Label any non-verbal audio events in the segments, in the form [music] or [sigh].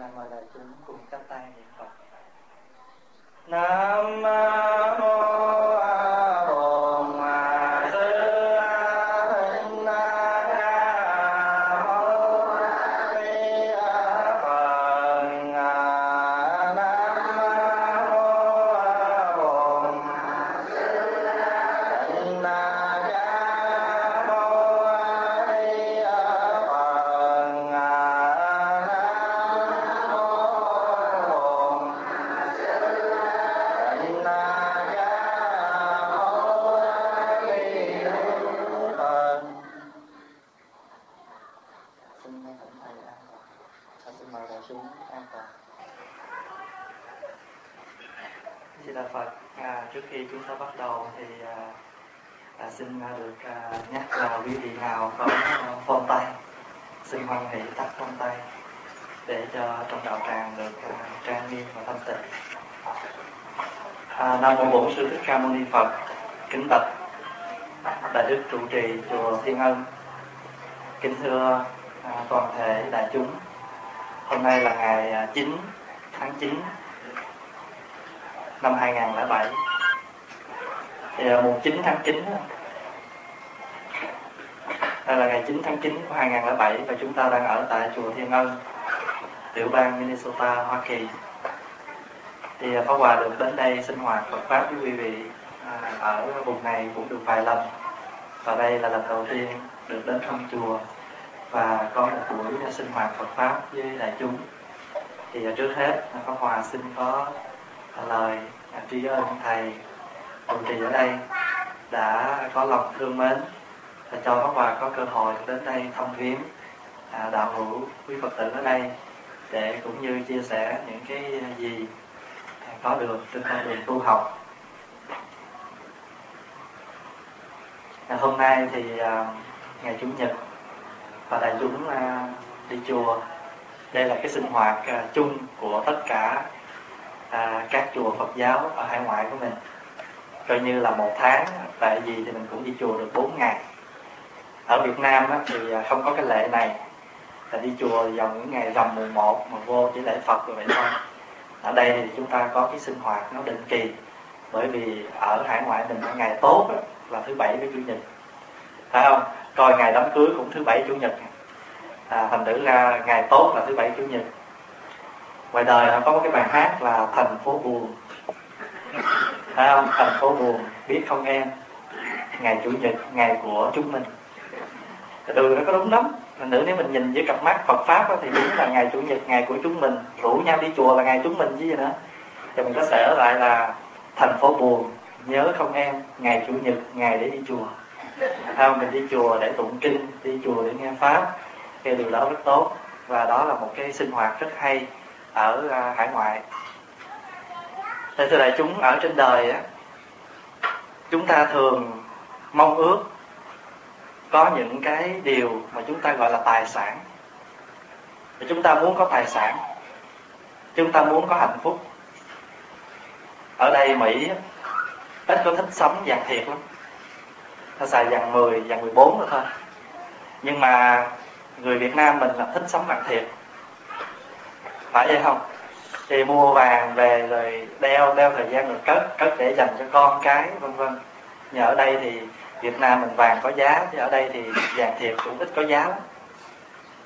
nam mô đại chúng cùng chắp tay niệm Phật. Nam mô Nam mô Bổn Sư Thích Ca Mâu Ni Phật, kính bạch đại đức trụ trì chùa Thiên Ân, kính thưa à, toàn thể đại chúng. Hôm nay là ngày à, 9 tháng 9 năm 2007 thì à, mùng 9 tháng 9 đây là ngày 9 tháng 9 của 2007 và chúng ta đang ở tại chùa Thiên Ân tiểu bang Minnesota Hoa Kỳ thì à, Pháp Hòa được đến đây sinh hoạt Phật pháp với quý vị à, ở vùng này cũng được vài lần. Và đây là lần đầu tiên được đến thăm chùa và có một buổi à, sinh hoạt Phật pháp với đại chúng. Thì trước hết Pháp Hòa xin có lời tri ân thầy. Trụ trì ở đây đã có lòng thương mến và cho Pháp Hòa có cơ hội đến đây thăm viếng đạo hữu quý Phật tử ở đây để cũng như chia sẻ những cái gì có được trên con đường tu học. À, hôm nay thì à, ngày chủ nhật và đại chúng à, đi chùa. Đây là cái sinh hoạt à, chung của tất cả à, các chùa Phật giáo ở hải ngoại của mình. Coi như là một tháng tại vì thì mình cũng đi chùa được 4 ngày. Ở Việt Nam á, thì à, không có cái lệ này. Là đi chùa vào những ngày rằm mùng 1 mà vô chỉ lễ Phật rồi vậy thôi ở đây thì chúng ta có cái sinh hoạt nó định kỳ. Bởi vì ở hải ngoại mình có ngày tốt đó, là thứ bảy với chủ nhật. Phải không? Coi ngày đám cưới cũng thứ bảy chủ nhật. À, thành thử ra ngày tốt là thứ bảy chủ nhật. Ngoài đời nó có một cái bài hát là thành phố buồn phải không? Thành phố buồn biết không em? Ngày chủ nhật ngày của chúng mình đường nó có đúng lắm. Thành nữ nếu mình nhìn với cặp mắt Phật pháp đó, thì đúng là ngày chủ nhật ngày của chúng mình. Rủ nhau đi chùa là ngày chúng mình chứ gì nữa. Thì mình có sẽ lại là thành phố buồn nhớ không em ngày chủ nhật ngày để đi chùa. Không? Mình đi chùa để tụng kinh đi chùa để nghe pháp cái điều đó rất tốt. Và đó là một cái sinh hoạt rất hay ở à, hải ngoại. Thế thưa đại chúng ở trên đời á chúng ta thường mong ước có những cái điều mà chúng ta gọi là tài sản. Và chúng ta muốn có tài sản. Chúng ta muốn có hạnh phúc. Ở đây mỹ ít có thích sống vàng thiệt lắm. Ta xài vàng 10, vàng 14 nữa thôi. Nhưng mà người Việt Nam mình là thích sống vàng thiệt. Phải vậy không? Thì mua vàng về rồi đeo đeo thời gian rồi cất cất để dành cho con cái vân vân. Nhờ ở đây thì Việt Nam mình vàng có giá chứ ở đây thì vàng thiệt cũng ít có giá lắm.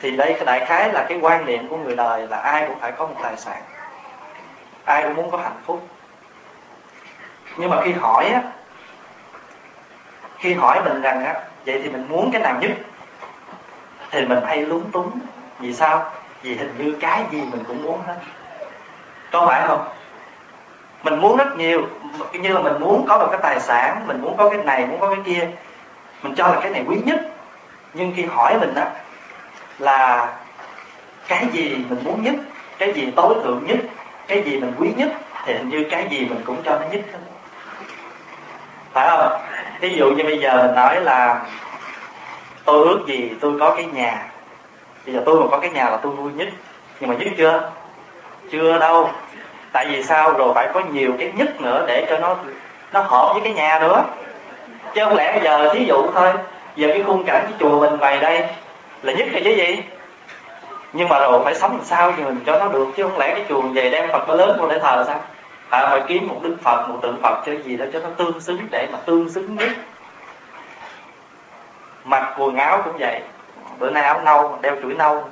Thì đây đại khái là cái quan niệm của người đời là ai cũng phải có một tài sản. Ai cũng muốn có hạnh phúc. Nhưng mà khi hỏi á, khi hỏi mình rằng á, vậy thì mình muốn cái nào nhất? Thì mình hay lúng túng. Vì sao? Vì hình như cái gì mình cũng muốn hết. Có phải không? Mình muốn rất nhiều. Như là mình muốn có một cái tài sản, mình muốn có cái này, muốn có cái kia. Mình cho là cái này quý nhất. Nhưng khi hỏi mình á, là cái gì mình muốn nhất, cái gì tối thượng nhất, cái gì mình quý nhất, thì hình như cái gì mình cũng cho nó nhất hết. Phải không? Ví dụ như bây giờ mình nói là, tôi ước gì tôi có cái nhà. Bây giờ tôi mà có cái nhà là tôi vui nhất. Nhưng mà nhất chưa? Chưa đâu tại vì sao? Rồi phải có nhiều cái nhất nữa để cho nó nó hợp với cái nhà nữa. Chứ không lẽ giờ thí dụ thôi giờ cái khung cảnh cái chùa mình bày đây là nhất hay chứ gì? Nhưng mà rồi phải sống làm sao thì mình cho nó được chứ không lẽ cái chùa về đem phật lớn vô để thờ là sao? À, phải kiếm một đức phật một tượng phật cho gì đó cho nó tương xứng để mà tương xứng nhất. Mặc quần áo cũng vậy. Bữa nay áo nâu đeo chuỗi nâu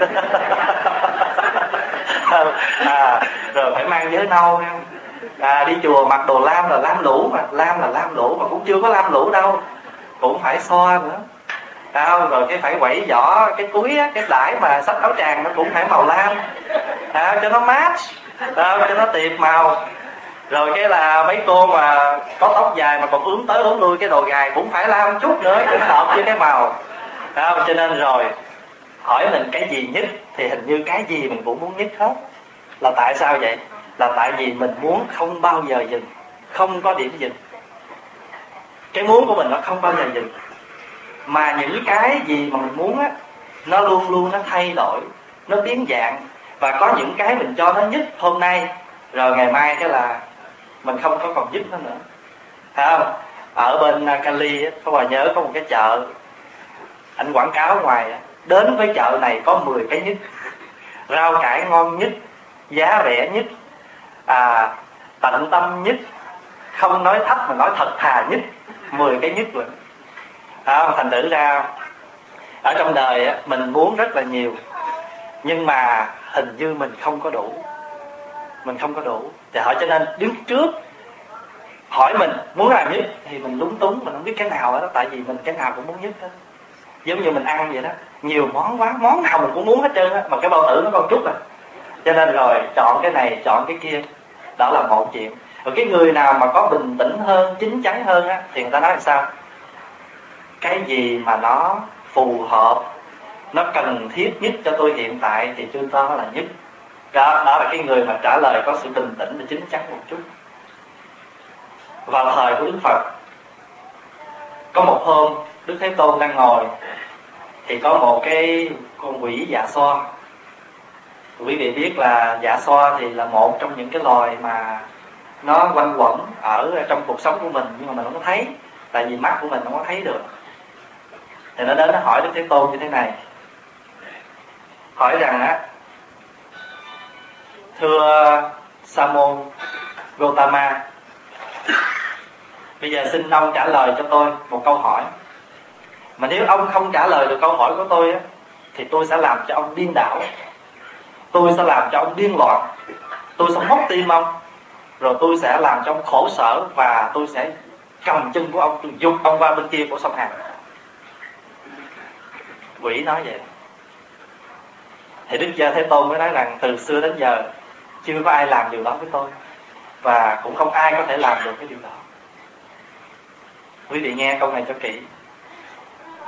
[laughs] [laughs] Vâng. à, rồi phải mang giới nâu à, đi chùa mặc đồ lam là lam lũ mà lam là lam lũ mà cũng chưa có lam lũ đâu. Cũng phải xoa nữa. À, rồi cái phải quẩy vỏ cái túi á, cái đải mà sách áo tràng nó cũng phải màu lam. À, cho nó mát à, ờ, cho nó tiệp màu. Rồi cái là mấy cô mà có tóc dài mà còn ướm tới ướm lui cái đồ gài cũng phải lam chút nữa cho nó hợp với cái màu. À, cho nên rồi hỏi mình cái gì nhất thì hình như cái gì mình cũng muốn nhất hết. Là tại sao vậy? Là tại vì mình muốn không bao giờ dừng, không có điểm dừng. Cái muốn của mình nó không bao giờ dừng. Mà những cái gì mà mình muốn á, nó luôn luôn nó thay đổi, nó biến dạng. Và có những cái mình cho nó nhất hôm nay, rồi ngày mai cái là mình không có còn giúp nó nữa. Thấy không? Ở bên Cali có bà nhớ có một cái chợ, anh quảng cáo ngoài đến với chợ này có 10 cái nhất. Rau cải ngon nhất giá rẻ nhất à, tận tâm nhất không nói thấp mà nói thật thà nhất. 10 cái nhất rồi à, thành thử ra ở trong đời á, mình muốn rất là nhiều nhưng mà hình như mình không có đủ. Mình không có đủ. Thì hỏi cho nên đứng trước hỏi mình muốn làm nhất thì mình lúng túng mình không biết cái nào đó tại vì mình cái nào cũng muốn nhất hết giống như mình ăn vậy đó. Nhiều món quá món nào mình cũng muốn hết trơn á mà cái bao tử nó còn chút à. Cho nên rồi chọn cái này chọn cái kia. Đó là một chuyện. Rồi cái người nào mà có bình tĩnh hơn chín chắn hơn á thì người ta nói là sao? Cái gì mà nó phù hợp nó cần thiết nhất cho tôi hiện tại thì tôi to là nhất. Đó, đó là cái người mà trả lời có sự bình tĩnh và chính chắn một chút. Vào thời của đức phật có một hôm đức thế tôn đang ngồi. Thì có một cái con quỷ dạ xoa. Quý vị biết là dạ xoa thì là một trong những cái loài mà nó quanh quẩn ở trong cuộc sống của mình, nhưng mà mình không có thấy. Tại vì mắt của mình không có thấy được. Thì nó đến nó hỏi đức thế tôn như thế này. Hỏi rằng á, thưa sa môn gotama bây giờ xin ông trả lời cho tôi một câu hỏi mà nếu ông không trả lời được câu hỏi của tôi á, thì tôi sẽ làm cho ông điên đảo. Tôi sẽ làm cho ông điên loạn. Tôi sẽ móc tim ông. Rồi tôi sẽ làm cho ông khổ sở và tôi sẽ cầm chân của ông, tôi dục ông qua bên kia của sông hàn. Quỷ nói vậy. Thì đức cha thế tôn mới nói rằng, từ xưa đến giờ, chưa có ai làm điều đó với tôi, và cũng không ai có thể làm được cái điều đó. Quý vị nghe câu này cho kỹ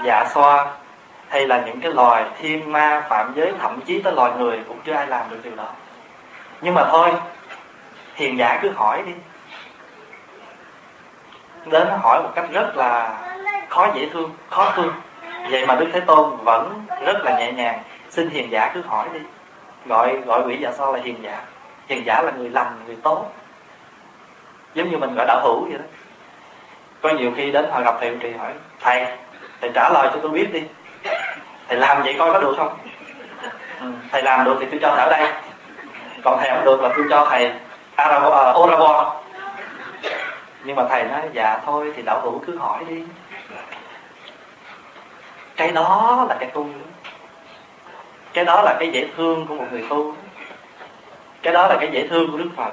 dạ xoa hay là những cái loài thiên ma phạm giới, thậm chí tới loài người cũng chưa ai làm được điều đó. Nhưng mà thôi, hiền giả cứ hỏi đi. Đến hỏi một cách rất là khó dễ thương, khó thương vậy mà đức thế tôn vẫn rất là nhẹ nhàng. Xin hiền giả cứ hỏi đi. Gọi gọi quỷ giả so là hiền giả. Hiền giả là người lành, người tốt. Giống như mình gọi đạo hữu vậy đó. Có nhiều khi đến họ gặp thầy trì hỏi, thầy thầy trả lời cho tôi biết đi. Thầy làm vậy coi có được không? Thầy làm được thì tôi cho thầy ở đây. Còn thầy không được là tôi cho thầy uh, nhưng mà thầy nói dạ thôi thì đạo hữu cứ hỏi đi. Cái đó là cái tu. Cái đó là cái dễ thương của một người tu. Cái đó là cái dễ thương của đức phật.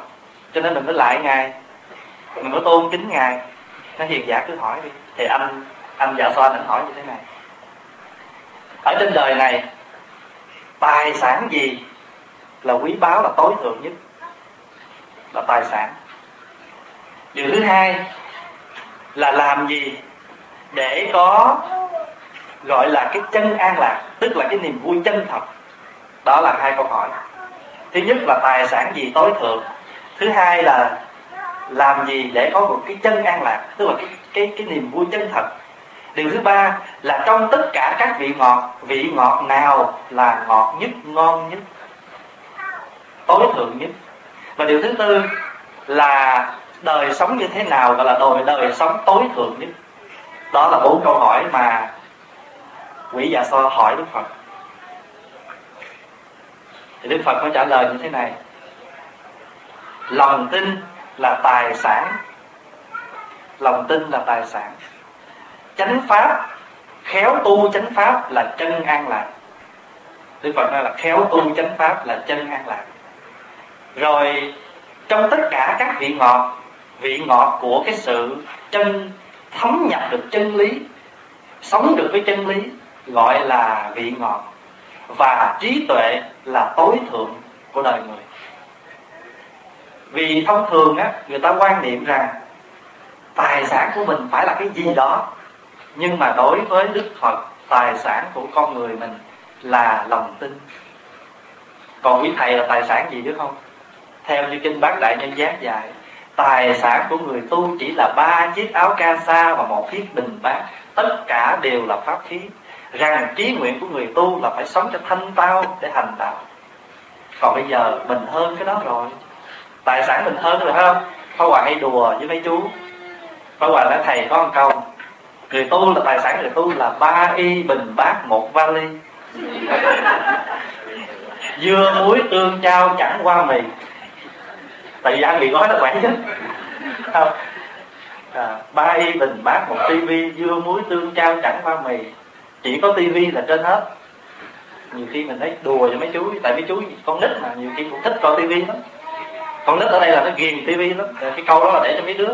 Cho nên mình mới lại ngài. Mình có tôn kính ngài. Nó hiền giả cứ hỏi đi. Thì anh anh già soi anh hỏi như thế này. Ở trên đời này, tài sản gì là quý báu, là tối thượng nhất? Là tài sản. Điều thứ hai là làm gì để có gọi là cái chân an lạc, tức là cái niềm vui chân thật? Đó là hai câu hỏi. Thứ nhất là tài sản gì tối thượng? Thứ hai là làm gì để có một cái chân an lạc, tức là cái cái cái niềm vui chân thật? Điều thứ ba là trong tất cả các vị ngọt vị ngọt nào là ngọt nhất, ngon nhất? Tối thượng nhất. Và điều thứ tư là đời sống như thế nào gọi là đời đời sống tối thượng nhất? Đó là bốn câu hỏi mà quỷ già so hỏi đức phật. Thì đức phật mới trả lời như thế này. Lòng tin là tài sản. Lòng tin là tài sản chánh pháp, khéo tu chánh pháp là chân an lạc. Đức phật nói là khéo tu chánh pháp là chân an lạc. Rồi, trong tất cả các vị ngọt vị ngọt của cái sự chân, thấm nhập được chân lý, sống được với chân lý, gọi là vị ngọt. Và trí tuệ là tối thượng của đời người. Vì thông thường á, người ta quan niệm rằng tài sản của mình phải là cái gì đó nhưng mà đối với đức phật, tài sản của con người mình là lòng tin. Còn quý thầy là tài sản gì chứ không? Theo như kinh bát đại nhân giác dạy, tài sản của người tu chỉ là ba chiếc áo ca sa và một chiếc bình bát. Tất cả đều là pháp khí. Rằng trí nguyện của người tu là phải sống cho thanh tao để hành đạo. Còn bây giờ mình hơn cái đó rồi. Tài sản mình hơn rồi không? Pháp Hòa hay đùa với mấy chú? Pháp Hòa nói, thầy có một câu Người tu là tài sản người tu là ba y bình bát một vali. Dưa muối tương trao chẳng qua mì Tại vì ăn mì gói nó khỏe chứ không? À, ba y bình bát một tivi dưa muối tương trao chẳng qua mì chỉ có tivi là trên hết. Nhiều khi mình thấy đùa với mấy chú tại mấy chú con nít mà nhiều khi cũng thích coi tivi lắm. Con nít ở đây là nó ghiền tivi lắm. Cái câu đó là để cho mấy đứa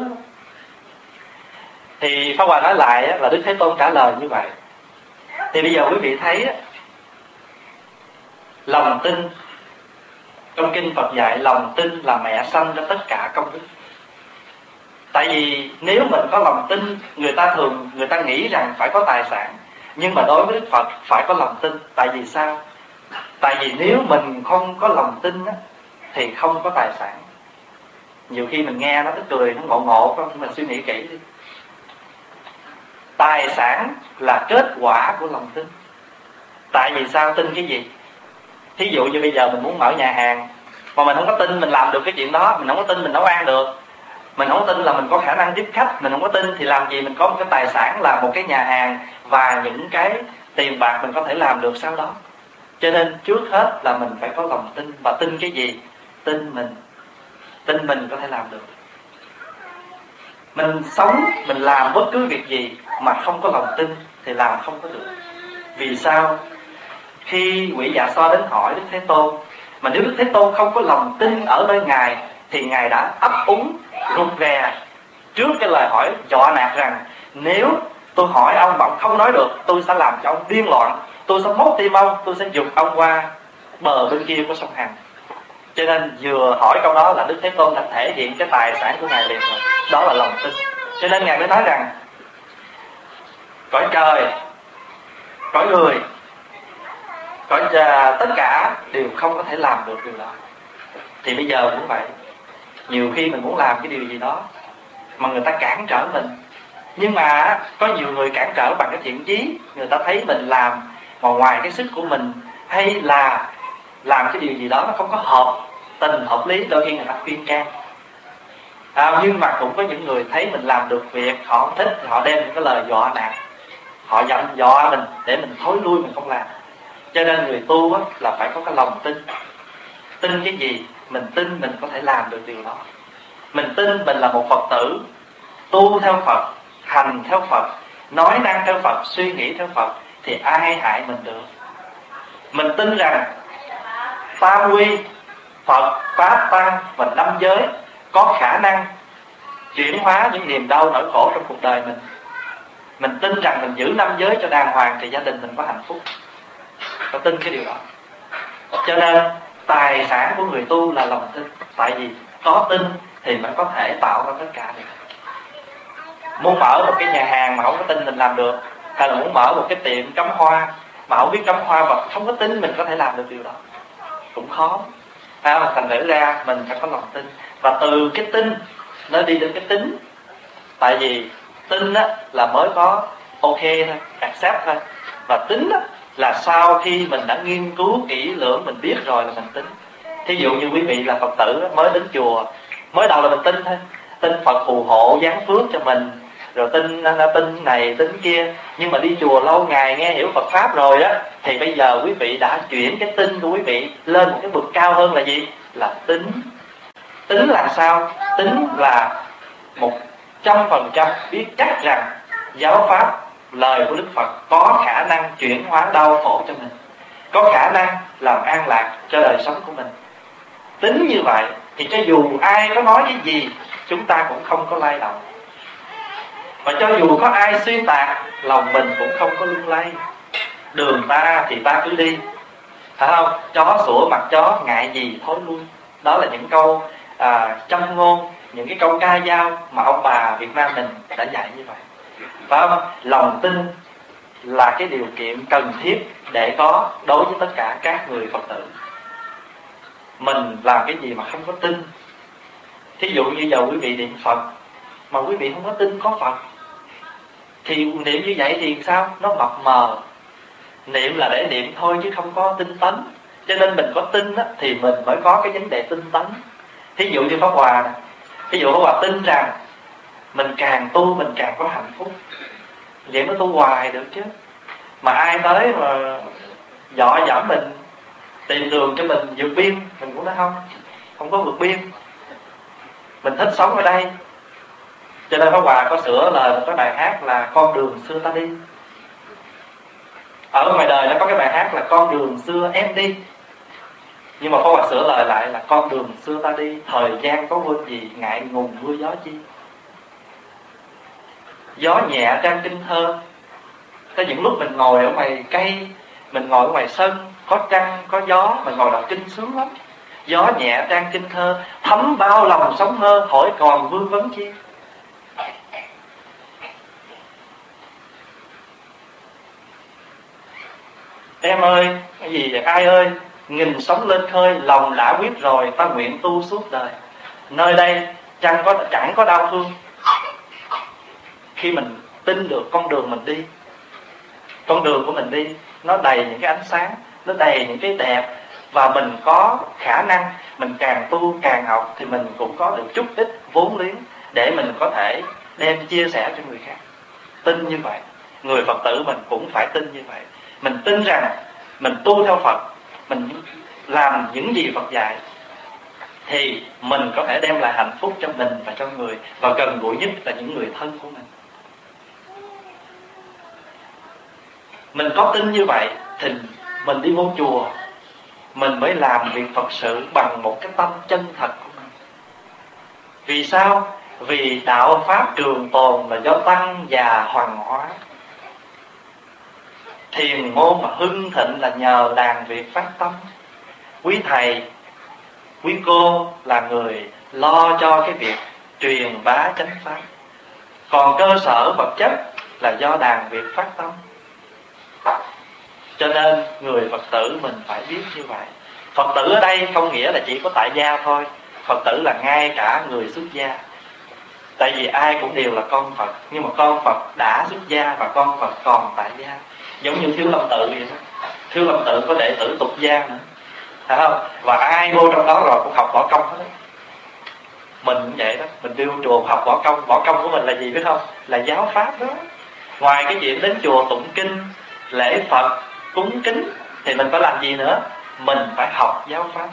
thì Pháp Hòa nói lại là Đức Thế Tôn trả lời như vậy. Thì bây giờ quý vị thấy lòng tin trong kinh Phật dạy lòng tin là mẹ sanh cho tất cả công đức. Tại vì nếu mình có lòng tin người ta thường người ta nghĩ rằng phải có tài sản nhưng mà đối với Đức Phật phải có lòng tin. Tại vì sao? Tại vì nếu mình không có lòng tin á, thì không có tài sản. Nhiều khi mình nghe nó tức cười nó ngộ ngộ không mình suy nghĩ kỹ đi tài sản là kết quả của lòng tin. Tại vì sao tin cái gì? Thí dụ như bây giờ mình muốn mở nhà hàng, mà mình không có tin mình làm được cái chuyện đó, mình không có tin mình nấu ăn được. Mình không có tin là mình có khả năng tiếp khách, mình không có tin thì làm gì mình có một cái tài sản là một cái nhà hàng và những cái tiền bạc mình có thể làm được sau đó. Cho nên trước hết là mình phải có lòng tin. Và tin cái gì? Tin mình. Tin mình có thể làm được. Mình sống, mình làm bất cứ việc gì mà không có lòng tin thì làm không có được. Vì sao? Khi quỷ dạ so đến hỏi đức thế tôn, mà nếu đức thế tôn không có lòng tin ở nơi ngài, thì ngài đã ấp úng, rụt rè trước cái lời hỏi dọa nạt rằng, nếu tôi hỏi ông mà ông không nói được, tôi sẽ làm cho ông điên loạn, tôi sẽ móc tim ông, tôi sẽ dục ông qua bờ bên kia của sông hằng. Cho nên vừa hỏi câu đó là đức thế tôn đã thể hiện cái tài sản của ngài liền rồi. Đó là lòng tin. Cho nên ngài mới nói rằng cõi trời cõi người cõi già tất cả đều không có thể làm được điều đó. Thì bây giờ cũng vậy. Nhiều khi mình muốn làm cái điều gì đó mà người ta cản trở mình. Nhưng mà có nhiều người cản trở bằng cái thiện chí. Người ta thấy mình làm mà ngoài cái sức của mình hay là làm cái điều gì đó nó không có hợp tình hợp lý đôi khi người ta khuyên can. À, nhưng mà cũng có những người thấy mình làm được việc họ thích họ đem những cái lời dọa nạt họ dặn dò mình để mình thối lui mình không làm. Cho nên người tu á, là phải có cái lòng tin. Tin cái gì mình tin mình có thể làm được điều đó. Mình tin mình là một phật tử tu theo phật hành theo phật nói năng theo phật suy nghĩ theo phật thì ai hại mình được? Mình tin rằng tam quy phật pháp tăng và năm giới có khả năng chuyển hóa những niềm đau nỗi khổ trong cuộc đời mình mình tin rằng mình giữ năm giới cho đàng hoàng thì gia đình mình có hạnh phúc. Có tin cái điều đó. Cho nên tài sản của người tu là lòng tin. Tại vì có tin thì mới có thể tạo ra tất cả được. Muốn mở một cái nhà hàng mà không có tin mình làm được hay là muốn mở một cái tiệm cắm hoa mà không biết cắm hoa và không có tin mình có thể làm được điều đó cũng khó. À, mà thành thử ra mình phải có lòng tin. Và từ cái tin nó đi đến cái tính. Tại vì tin á, là mới có ok thôi accept thôi. Và tính á, là sau khi mình đã nghiên cứu kỹ lưỡng mình biết rồi là mình tính thí dụ như quý vị là phật tử mới đến chùa mới đầu là mình tin thôi. Tin phật phù hộ giáng phước cho mình rồi tin tin này tin kia. Nhưng mà đi chùa lâu ngày nghe hiểu Phật pháp rồi á thì bây giờ quý vị đã chuyển cái tin của quý vị lên một cái bậc cao hơn là gì? Là tính. Tính là sao? Tính là một trăm phần trăm biết chắc rằng giáo pháp lời của đức phật có khả năng chuyển hóa đau khổ cho mình có khả năng làm an lạc cho đời sống của mình. Tính như vậy thì cho dù ai có nói cái gì chúng ta cũng không có lay động. Và cho dù có ai xuyên tạc lòng mình cũng không có lung lay. Đường ta thì ta cứ đi. Phải không? Chó sủa mặt chó ngại gì thối lui. Đó là những câu à, châm ngôn những cái câu ca dao mà ông bà Việt Nam mình đã dạy như vậy. Phải không? Lòng tin là cái điều kiện cần thiết để có đối với tất cả các người phật tử. Mình làm cái gì mà không có tin. Thí dụ như giờ quý vị niệm phật mà quý vị không có tin có phật thì niệm như vậy thì sao? Nó mập mờ. Niệm là để niệm thôi chứ không có tinh tấn cho nên mình có tin á, thì mình mới có cái vấn đề tinh tấn thí dụ như pháp hòa này ví dụ pháp hòa tin rằng mình càng tu mình càng có hạnh phúc, vậy mới tu hoài được chứ. Mà ai tới mà dọ dẫm mình, tìm đường cho mình vượt biên, mình cũng nói không không có vượt biên. Mình thích sống ở đây. Cho nên Pháp Hòa có sửa lời một cái bài hát là Con đường xưa ta đi Ở ngoài đời nó có cái bài hát là Con đường xưa em đi nhưng mà Pháp Hòa sửa lời lại là Con đường xưa ta đi Thời gian có quên gì ngại ngùng mưa gió chi? Gió nhẹ trang kinh thơ. Có những lúc mình ngồi ở ngoài cây Mình ngồi ở ngoài sân Có trăng, có gió Mình ngồi đọc kinh sướng lắm. Gió nhẹ trang kinh thơ Thấm bao lòng sống ngơ Hỏi còn vương vấn chi? Em ơi, cái gì vậy? Ai ơi, nghìn sống lên khơi, lòng đã quyết rồi, ta nguyện tu suốt đời. Nơi đây chẳng có chẳng có đau thương. Khi mình tin được con đường mình đi, con đường của mình đi, nó đầy những cái ánh sáng, nó đầy những cái đẹp và mình có khả năng mình càng tu càng học thì mình cũng có được chút ít vốn liếng để mình có thể đem chia sẻ cho người khác tin như vậy người phật tử mình cũng phải tin như vậy mình tin rằng mình tu theo Phật mình làm những gì Phật dạy, thì mình có thể đem lại hạnh phúc cho mình và cho người, và gần gũi nhất là những người thân của mình. Mình có tin như vậy thì mình đi vô chùa, mình mới làm việc Phật sự bằng một cái tâm chân thật của mình. Vì sao? Vì đạo pháp trường tồn là do tăng già hoàng hóa thiền môn mà hưng thịnh là nhờ đàn việc phát tâm. Quý thầy, quý cô là người lo cho cái việc truyền bá chánh pháp. Còn cơ sở vật chất là do đàn việc phát tâm. Cho nên người phật tử mình phải biết như vậy. Phật tử ở đây không nghĩa là chỉ có tại gia thôi. Phật tử là ngay cả người xuất gia. Tại vì ai cũng đều là con phật, nhưng mà con phật đã xuất gia và con phật còn tại gia giống như thiếu lâm tự vậy đó. Thiếu lâm tự có đệ tử tục gia nữa. Phải không? Và ai vô trong đó rồi cũng học võ công hết. Mình cũng vậy đó. Mình đi chùa học võ công. Võ công của mình là gì biết không? Là giáo pháp đó. Ngoài cái chuyện đến chùa tụng kinh, lễ phật, cúng kính, thì mình phải làm gì nữa? Mình phải học giáo pháp.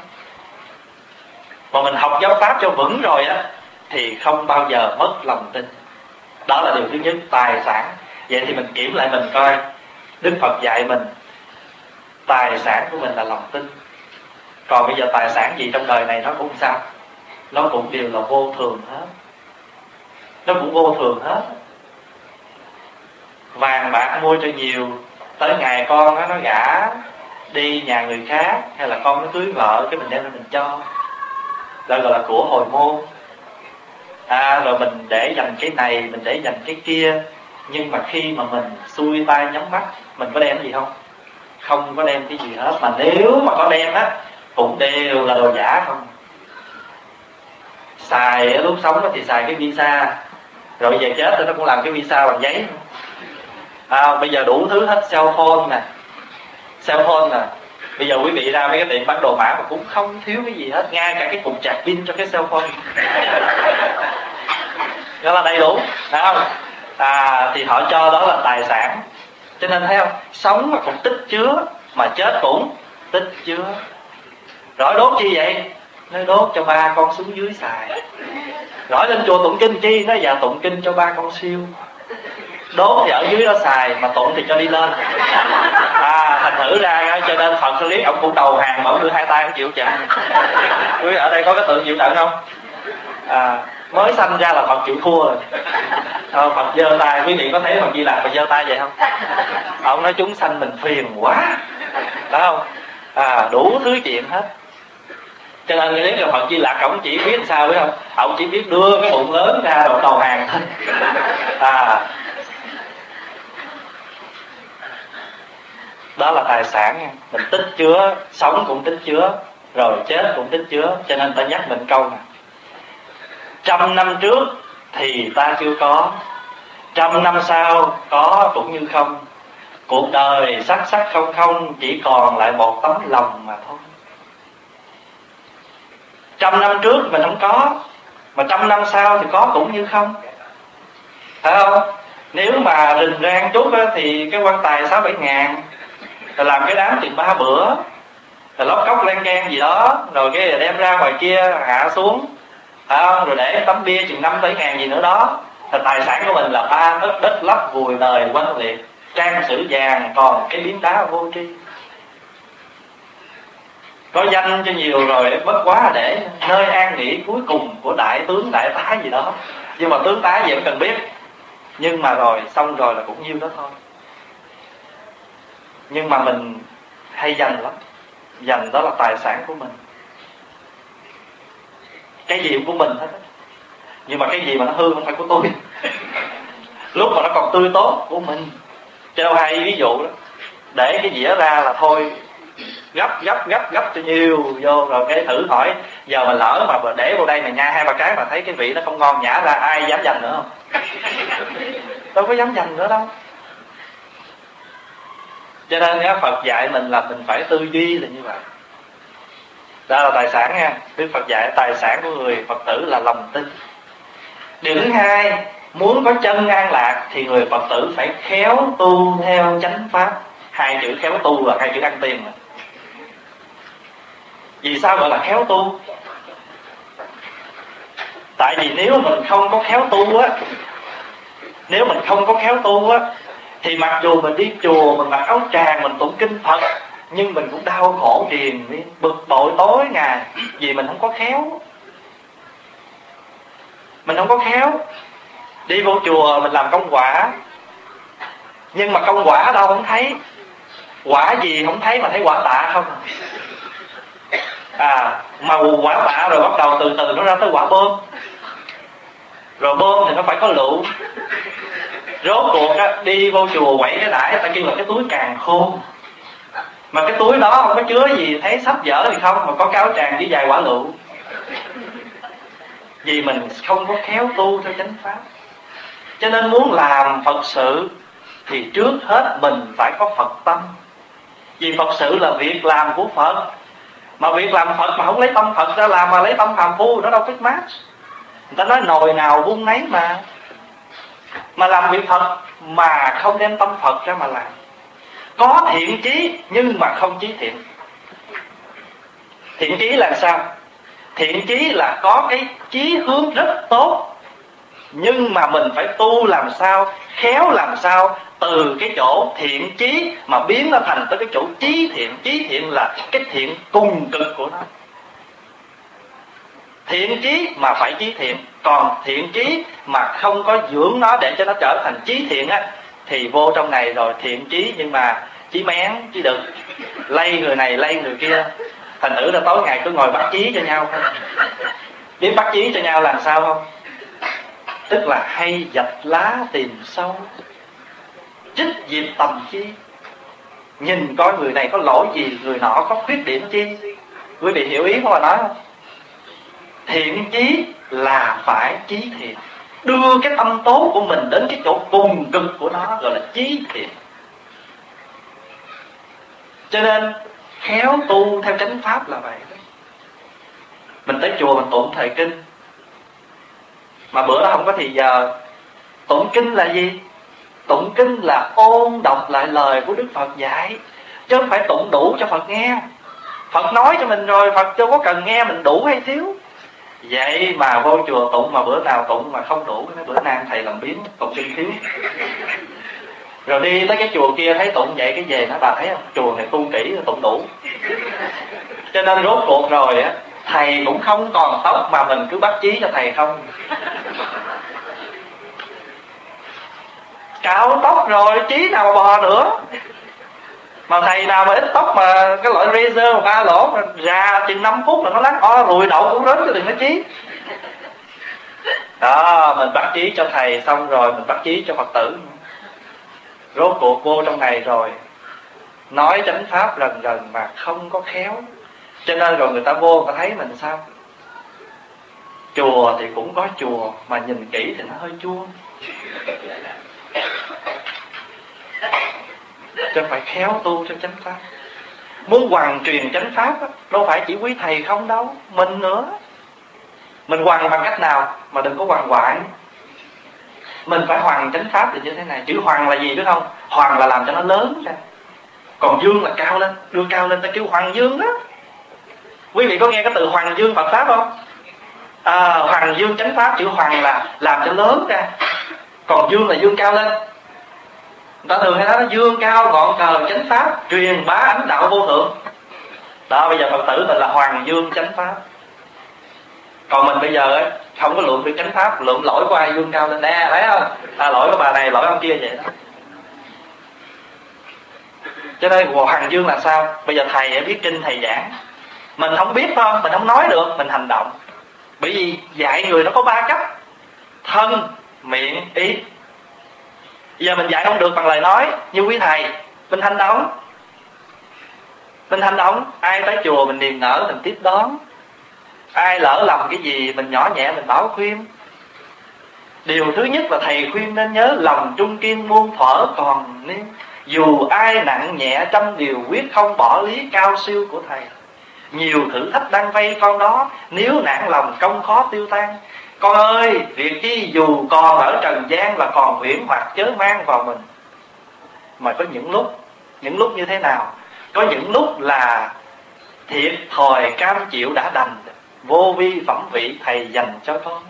Mà mình học giáo pháp cho vững rồi á, thì không bao giờ mất lòng tin. Đó là điều thứ nhất, tài sản. Vậy thì mình kiểm lại mình coi đức phật dạy mình, tài sản của mình là lòng tin. Còn bây giờ tài sản gì trong đời này nó cũng sao? Nó cũng đều là vô thường hết. Nó cũng vô thường hết. Vàng bạc mua cho nhiều, tới ngày con nó nó gả đi nhà người khác, hay là con nó cưới vợ, cái mình đem ra mình cho. Đó gọi là của hồi môn. À rồi mình để dành cái này, mình để dành cái kia, nhưng mà khi mà mình xuôi tay nhắm mắt mình có đem cái gì không? Không có đem cái gì hết. Mà nếu mà có đem á cũng đều là đồ giả không? Xài lúc sống thì xài cái visa. Rồi về chết thì nó cũng làm cái visa bằng giấy. À, bây giờ đủ thứ hết cell phone nè. Cell phone nè. Bây giờ quý vị ra mấy cái tiệm bán đồ mã mà cũng không thiếu cái gì hết. Ngay cả cái cục sạc pin cho cái cell phone. [laughs] Đó là đầy đủ phải không? À thì họ cho đó là tài sản cho nên thấy không sống mà cũng tích chứa mà chết cũng tích chứa. Rồi đốt chi vậy? Nó đốt cho ba con xuống dưới xài. Rồi lên chùa tụng kinh chi? Nó dạ tụng kinh cho ba con siêu. Đốt thì ở dưới đó xài, mà tụng thì cho đi lên. À thành thử ra cho nên phật xử lý, ông cũng đầu hàng mà ông đưa hai tay ông chịu trận quý ở đây có cái tượng chịu trận không? À mới sanh ra là phật chịu thua rồi. À, [laughs] phật giơ tay quý vị có thấy phật di lạc phật giơ tay vậy không? [laughs] Ông nói chúng sanh mình phiền quá. Phải không? À đủ thứ chuyện hết. Cho nên nếu là phật di lạc ông chỉ biết sao biết không? Ông chỉ biết đưa cái bụng lớn ra đầu đầu hàng thôi. [laughs] À. Đó là tài sản. Nha mình tích chứa sống cũng tích chứa rồi chết cũng tích chứa. Cho nên ta nhắc mình câu này trăm năm trước thì ta chưa có. Trăm năm sau có cũng như không. Cuộc đời sắc sắc không không chỉ còn lại một tấm lòng mà thôi. Trăm năm trước mình không có mà trăm năm sau thì có cũng như không. Phải không? Nếu mà rình rang chút á, thì cái quan tài sáu bảy ngàn rồi làm cái đám chừng ba bữa rồi lóc cốc lan can gì đó rồi cái đem ra ngoài kia hạ xuống phải không, rồi để tấm bia chừng năm bảy ngàn gì nữa đó. Thì tài sản của mình là ba đất đất lấp vùi đời quanh liệt trang sử vàng, còn cái miếng đá vô tri. Có danh cho nhiều rồi, bất quá để nơi an nghỉ cuối cùng của đại tướng, đại tá gì đó. Nhưng mà tướng tá gì cũng cần biết. Nhưng mà rồi, xong rồi là cũng nhiêu đó thôi. Nhưng mà mình hay dành lắm. Dành đó là tài sản của mình cái gì cũng của mình hết nhưng mà cái gì mà nó hư không phải của tôi. [laughs] Lúc mà nó còn tươi tốt của mình. Cho hay ví dụ đó. Để cái dĩa ra là thôi gấp gấp gấp gấp cho nhiều vô rồi cái thử hỏi. Giờ mà lỡ mà để vào đây mà nha hai ba cái mà thấy cái vị nó không ngon nhả ra ai dám dành nữa không? [laughs] Đâu có dám dành nữa đâu. Cho nên Phật dạy mình là mình phải tư duy là như vậy đó là tài sản nha. Đức Phật dạy, tài sản của người Phật tử là lòng tin. Điều thứ hai, muốn có chân an lạc thì người Phật tử phải khéo tu theo chánh pháp. Hai chữ khéo tu là hai chữ ăn tiền mà. Vì sao gọi là khéo tu? Tại vì nếu mình không có khéo tu á, nếu mình không có khéo tu á, thì mặc dù mình đi chùa, mình mặc áo tràng, mình tụng kinh phật nhưng mình cũng đau khổ triền bực bội tối ngày vì mình không có khéo. Mình không có khéo. Đi vô chùa mình làm công quả. Nhưng mà công quả đâu không thấy. Quả gì không thấy mà thấy quả tạ không? À màu quả tạ rồi bắt đầu từ từ nó ra tới quả bơm. Rồi bơm thì nó phải có lựu. Rốt cuộc á, đi vô chùa quẩy cái đãi ta kêu là cái túi càng khôn mà cái túi đó không có chứa gì, thấy sắp dở thì không, mà có cáo tràng chỉ dài quả lựu. Vì mình không có khéo tu theo chánh pháp. Cho nên muốn làm phật sự, thì trước hết mình phải có phật tâm. Vì phật sự là việc làm của phật. Mà việc làm phật mà không lấy tâm phật ra làm, mà lấy tâm phàm phu, nó đâu thích mát. Người ta nói nồi nào vung nấy mà. Mà làm việc phật mà không đem tâm phật ra mà làm có thiện chí, nhưng mà không chí thiện. Thiện chí là sao? Thiện chí là có cái chí hướng rất tốt, nhưng mà mình phải tu làm sao, khéo làm sao, từ cái chỗ thiện chí mà biến nó thành tới cái chỗ chí thiện. Chí thiện là cái thiện cùng cực của nó. Thiện chí mà phải chí thiện, còn thiện chí mà không có dưỡng nó để cho nó trở thành chí thiện á thì vô trong này rồi thiện chí, nhưng mà chí mén, chí đực. Lây người này, lây người kia. Thành thử là tối ngày cứ ngồi bắt chí cho nhau. Thôi biết bắt chí cho nhau làm sao không? Tức là hay dập lá tìm sâu trích diệp tầm chi. Nhìn coi người này có lỗi gì, người nọ có khuyết điểm chi. Quý vị hiểu ý của bà nói không? Thiện chí là phải chí thiện đưa cái tâm tốt của mình đến cái chỗ cùng cực của nó, gọi là chí thiện. Cho nên, khéo tu theo chánh pháp là vậy mình tới chùa mình tụng thời kinh. Mà bữa đó không có thì giờ, tụng kinh là gì? Tụng kinh là ôn đọc lại lời của đức phật dạy, chứ không phải tụng đủ cho phật nghe. Phật nói cho mình rồi, phật chưa có cần nghe, mình đủ hay thiếu vậy mà vô chùa tụng mà bữa nào tụng mà không đủ, cái bữa nay thầy làm biến tụng kinh thiếu rồi đi tới cái chùa kia thấy tụng vậy, cái về nó bà thấy không? Chùa này tu kỹ tụng đủ. Cho nên rốt cuộc rồi á, thầy cũng không còn tóc mà mình cứ bắt chí cho thầy không. Cạo tóc rồi, chí nào mà bò nữa mà thầy nào mà ít tóc mà cái loại razor mà ba lỗ mà ra chừng 5 phút là nó lắc o, rùi đậu cũng rớt cho đừng nó chí. Đó, mình bắt chí cho thầy xong rồi, mình bắt chí cho phật tử. Rốt cuộc vô trong này rồi. Nói chánh pháp lần lần mà không có khéo. Cho nên rồi người ta vô, người ta thấy mình sao? Chùa thì cũng có chùa, mà nhìn kỹ thì nó hơi chua cho phải khéo tu cho chánh pháp. Muốn hoàn truyền chánh pháp đó, đâu phải chỉ quý thầy không đâu mình nữa. Mình hoàn bằng cách nào mà đừng có hoàn hoại mình phải hoàn chánh pháp thì như thế này. Chữ hoàn là gì biết không? Hoàn là làm cho nó lớn ra. Còn dương là cao lên đưa cao lên ta kêu hoàng dương đó quý vị có nghe cái từ hoàng dương phật pháp không? À, hoàng dương chánh pháp chữ hoàng là làm cho lớn ra. Còn dương là dương cao lên người ta thường hay nói nó dương cao ngọn cờ chánh pháp truyền bá ánh đạo vô thượng. Đó bây giờ phật tử mình là hoàng dương chánh pháp. Còn mình bây giờ ấy, không có lượng được chánh pháp lượng lỗi của ai dương cao lên nè thấy không? Ta lỗi của bà này lỗi ông kia vậy. Đó cho nên hoàng dương là sao? Bây giờ thầy biết kinh thầy giảng. Mình không biết không mình không nói được mình hành động. Bởi vì dạy người nó có ba cấp. Thân miệng ý giờ mình dạy không được bằng lời nói như quý thầy. Mình hành động mình hành động ai tới chùa mình niềm nở, mình tiếp đón. Ai lỡ lầm cái gì, mình nhỏ nhẹ, mình bảo khuyên. Điều thứ nhất là thầy khuyên nên nhớ, lòng trung kiên muôn thuở còn nên. Dù ai nặng nhẹ, trăm điều quyết không bỏ lý cao siêu của thầy. Nhiều thử thách đang vây con đó, nếu nản lòng công khó tiêu tan con ơi việc chi dù còn ở trần gian là còn huyễn hoặc chớ mang vào mình. Mà có những lúc những lúc như thế nào? Có những lúc là thiệt thòi cam chịu đã đành, vô vi phẩm vị thầy dành cho con.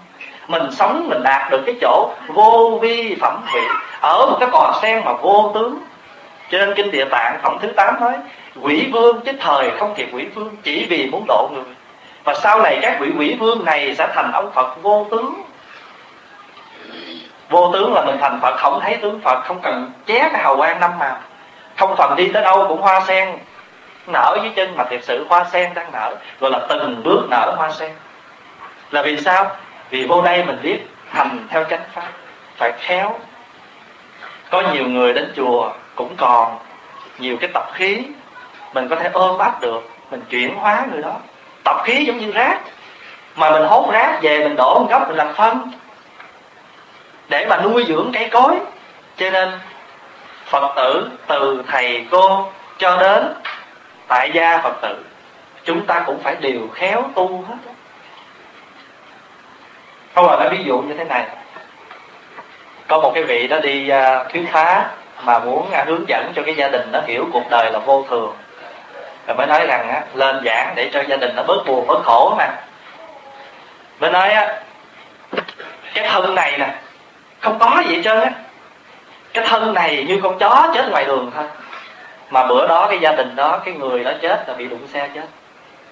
Mình sống mình đạt được cái chỗ vô vi phẩm vị, ở một cái cò sen mà vô tướng. Cho nên kinh địa tạng phẩm thứ 8 nói, quỷ vương chứ thời không thiệt quỷ vương, chỉ vì muốn độ người và sau này các vị quỷ vương này sẽ thành ông phật vô tướng. Vô tướng là mình thành phật, không thấy tướng phật, không cần ché cái hào quang năm màu không cần đi tới đâu cũng hoa sen. Nở dưới chân mà thật sự hoa sen đang nở, gọi là từng bước nở hoa sen. Là vì sao? Vì vô đây mình biết hành theo chánh pháp, phải khéo. Có nhiều người đến chùa cũng còn nhiều cái tập khí, mình có thể ôm bắt được, mình chuyển hóa người đó tập khí giống như rác. Mà mình hốt rác về mình đổ một góc mình làm phân. Để mà nuôi dưỡng cây cối. Cho nên phật tử từ thầy cô cho đến tại gia phật tử chúng ta cũng phải đều khéo tu hết. Không là ví dụ như thế này. Có một cái vị đó đi uh, thuyết phá mà muốn uh, hướng dẫn cho cái gia đình nó hiểu cuộc đời là vô thường rồi mới nói rằng á, lên giảng để cho gia đình nó bớt buồn bớt khổ mà. Mới nói á cái thân này nè không có gì hết trơn á. Cái thân này như con chó chết ngoài đường thôi. Mà bữa đó cái gia đình đó cái người đó chết là bị đụng xe chết.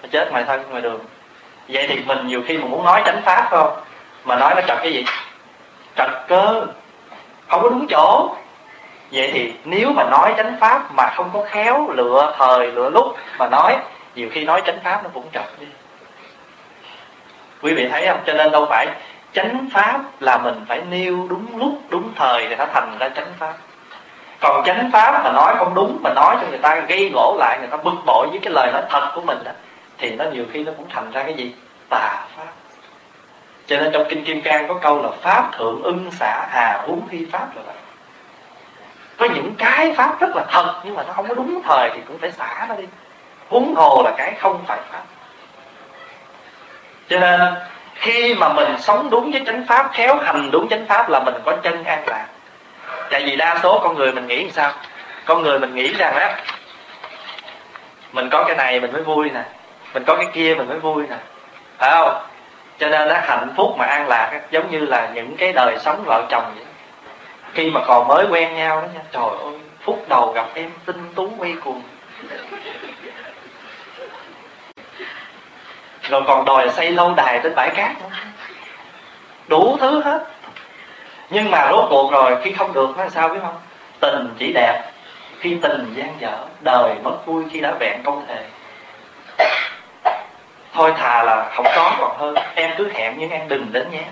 Nó chết ngoài thân ngoài đường. Vậy thì mình nhiều khi mình muốn nói chánh pháp không? Mà nói nó trật cái gì? Trật cơ. Không có đúng chỗ vậy thì nếu mà nói chánh pháp mà không có khéo lựa thời lựa lúc mà nói nhiều khi nói chánh pháp nó cũng trật đi. Quý vị thấy không? Cho nên đâu phải chánh pháp là mình phải nêu đúng lúc đúng thời thì nó thành ra chánh pháp. Còn chánh pháp mà nói không đúng mà nói cho người ta gây gỗ lại người ta bực bội với cái lời nói thật của mình đó, thì nó nhiều khi nó cũng thành ra cái gì? Tà pháp. Cho nên trong kinh kim cang có câu là pháp thượng ưng xả hà huống phi pháp là vậy có những cái pháp rất là thật nhưng mà nó không có đúng thời thì cũng phải xả nó đi. Huống hồ là cái không phải pháp. Cho nên khi mà mình sống đúng với chánh pháp khéo hành đúng chánh pháp là mình có chân an lạc. Tại vì đa số con người mình nghĩ làm sao? Con người mình nghĩ rằng á mình có cái này mình mới vui nè mình có cái kia mình mới vui nè. Phải không? Cho nên á hạnh phúc mà an lạc á, giống như là những cái đời sống vợ chồng vậy khi mà còn mới quen nhau đó nha, trời ơi, phút đầu gặp em tinh tú quay cùng rồi còn đòi xây lâu đài trên bãi cát nữa. Đủ thứ hết. Nhưng mà rốt cuộc rồi, khi không được nó sao biết không? Tình chỉ đẹp, khi tình gian dở, đời mất vui khi đã vẹn công thề. Thôi thà là không có còn hơn, em cứ hẹn nhưng em đừng đến nhé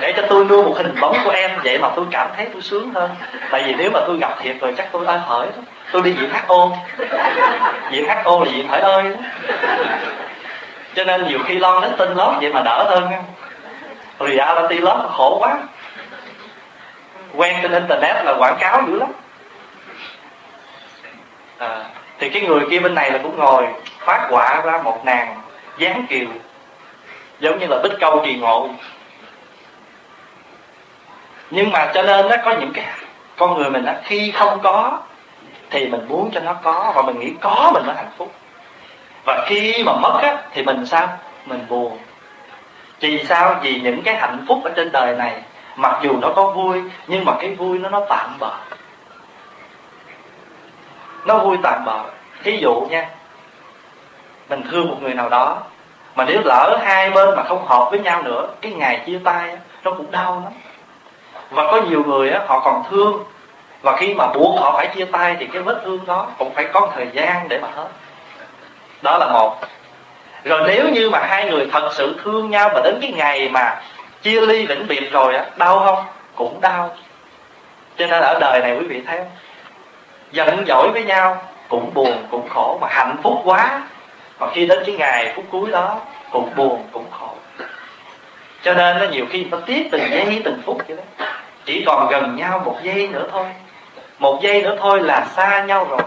để cho tôi nuôi một hình bóng của em vậy mà tôi cảm thấy tôi sướng hơn. Tại vì nếu mà tôi gặp thiệt rồi chắc tôi ơi hởi đó tôi đi viện ho diện ho là viện hởi ơi. Đó cho nên nhiều khi lo đến tin lắm vậy mà đỡ hơn nha reality lót khổ quá. Quen trên internet là quảng cáo dữ lắm. À, thì cái người kia bên này là cũng ngồi phát quả ra một nàng dáng kiều giống như là bích câu trì ngộ. Nhưng mà cho nên nó có những cái con người mình á, khi không có, thì mình muốn cho nó có và mình nghĩ có mình mới hạnh phúc. Và khi mà mất á, thì mình sao? Mình buồn. Vì sao? Vì những cái hạnh phúc ở trên đời này, mặc dù nó có vui, nhưng mà cái vui nó nó tạm bợ. Nó vui tạm bợ. Thí dụ nha, mình thương một người nào đó mà nếu lỡ hai bên mà không hợp với nhau nữa cái ngày chia tay nó cũng đau lắm. Và có nhiều người á, họ còn thương. Và khi mà buộc họ phải chia tay thì cái vết thương đó cũng phải có thời gian để mà hết. Đó là một. Rồi nếu như mà hai người thật sự thương nhau mà đến cái ngày mà chia ly vĩnh biệt rồi á đau không? Cũng đau. Cho nên ở đời này quý vị thấy không? Giận dỗi với nhau cũng buồn cũng khổ mà hạnh phúc quá mà khi đến cái ngày phút cuối đó, cũng buồn, cũng khổ. Cho nên nó nhiều khi nó tiếc từng giây, từng phút vậy đó. Chỉ còn gần nhau một giây nữa thôi. Một giây nữa thôi là xa nhau rồi.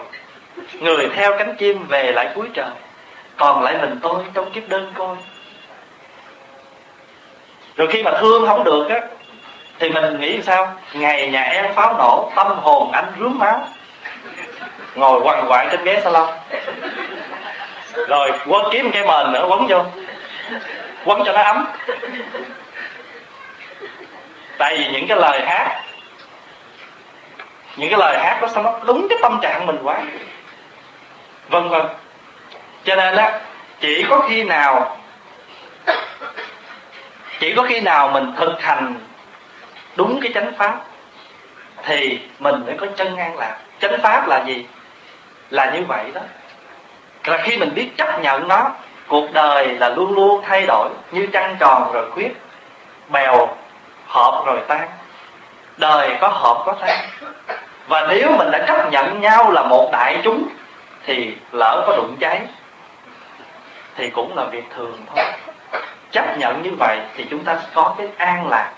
Người theo cánh chim về lại cuối trời. Còn lại mình tôi trong kiếp đơn côi. Rồi khi mà thương không được á, thì mình nghĩ sao? Ngày nhà em pháo nổ, tâm hồn anh rướm máu. Ngồi quằn quại trên ghế salon rồi, quấn kiếm cái mền nữa, quấn vô. Quấn cho nó ấm. Tại vì những cái lời hát, những cái lời hát đó sao nó đúng cái tâm trạng mình quá. Vân vân cho nên á, chỉ có khi nào, chỉ có khi nào mình thực hành đúng cái chánh pháp, thì mình mới có chân an lạc. Chánh pháp là gì? Là như vậy đó là khi mình biết chấp nhận nó cuộc đời là luôn luôn thay đổi như trăng tròn rồi khuyết bèo hợp rồi tan. Đời có hợp có tan. Và nếu mình đã chấp nhận nhau là một đại chúng thì lỡ có đụng cháy thì cũng là việc thường thôi. Chấp nhận như vậy thì chúng ta có cái an lạc.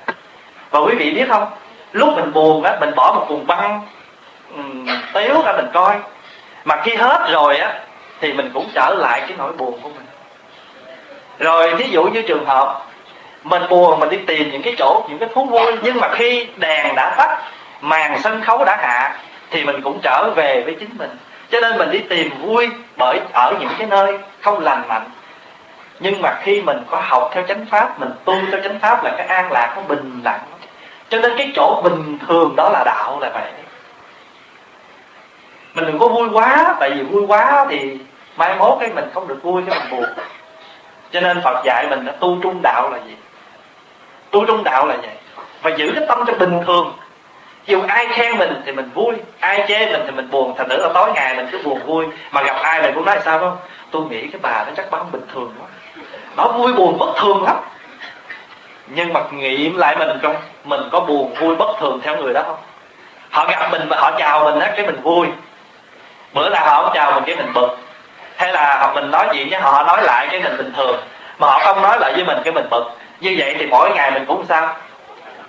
Và quý vị biết không? Lúc mình buồn á mình bỏ một cuồng băng um, ra mình coi. Mà khi hết rồi á thì mình cũng trở lại cái nỗi buồn của mình. Rồi, thí dụ như trường hợp, mình buồn, mình đi tìm những cái chỗ, những cái thú vui, nhưng mà khi đèn đã tắt, màn sân khấu đã hạ, thì mình cũng trở về với chính mình. Cho nên mình đi tìm vui bởi ở những cái nơi không lành mạnh. Nhưng mà khi mình có học theo chánh pháp, mình tu theo chánh pháp là cái an lạc, nó bình lặng cho nên cái chỗ bình thường đó là đạo là vậy. Mình đừng có vui quá, tại vì vui quá thì mai mốt cái mình không được vui, cái mình buồn. Cho nên phật dạy mình là tu trung đạo là gì? Tu trung đạo là vậy và giữ cái tâm cho bình thường. Dù ai khen mình thì mình vui, ai chê mình thì mình buồn. Thành thử là tối ngày mình cứ buồn vui, mà gặp ai mình cũng nói sao không? Tôi nghĩ cái bà nó chắc băng bình thường quá. Bà vui, buồn, bất thường lắm. Nhưng mà nghiệm lại mình không mình có buồn, vui, bất thường theo người đó không? Họ gặp mình và họ chào mình á, cái mình vui. Bữa nào họ không chào mình, cái mình bực hay là họ mình nói chuyện với họ nói lại cái mình bình thường. Mà họ không nói lại với mình cái mình bực. Như vậy thì mỗi ngày mình cũng sao?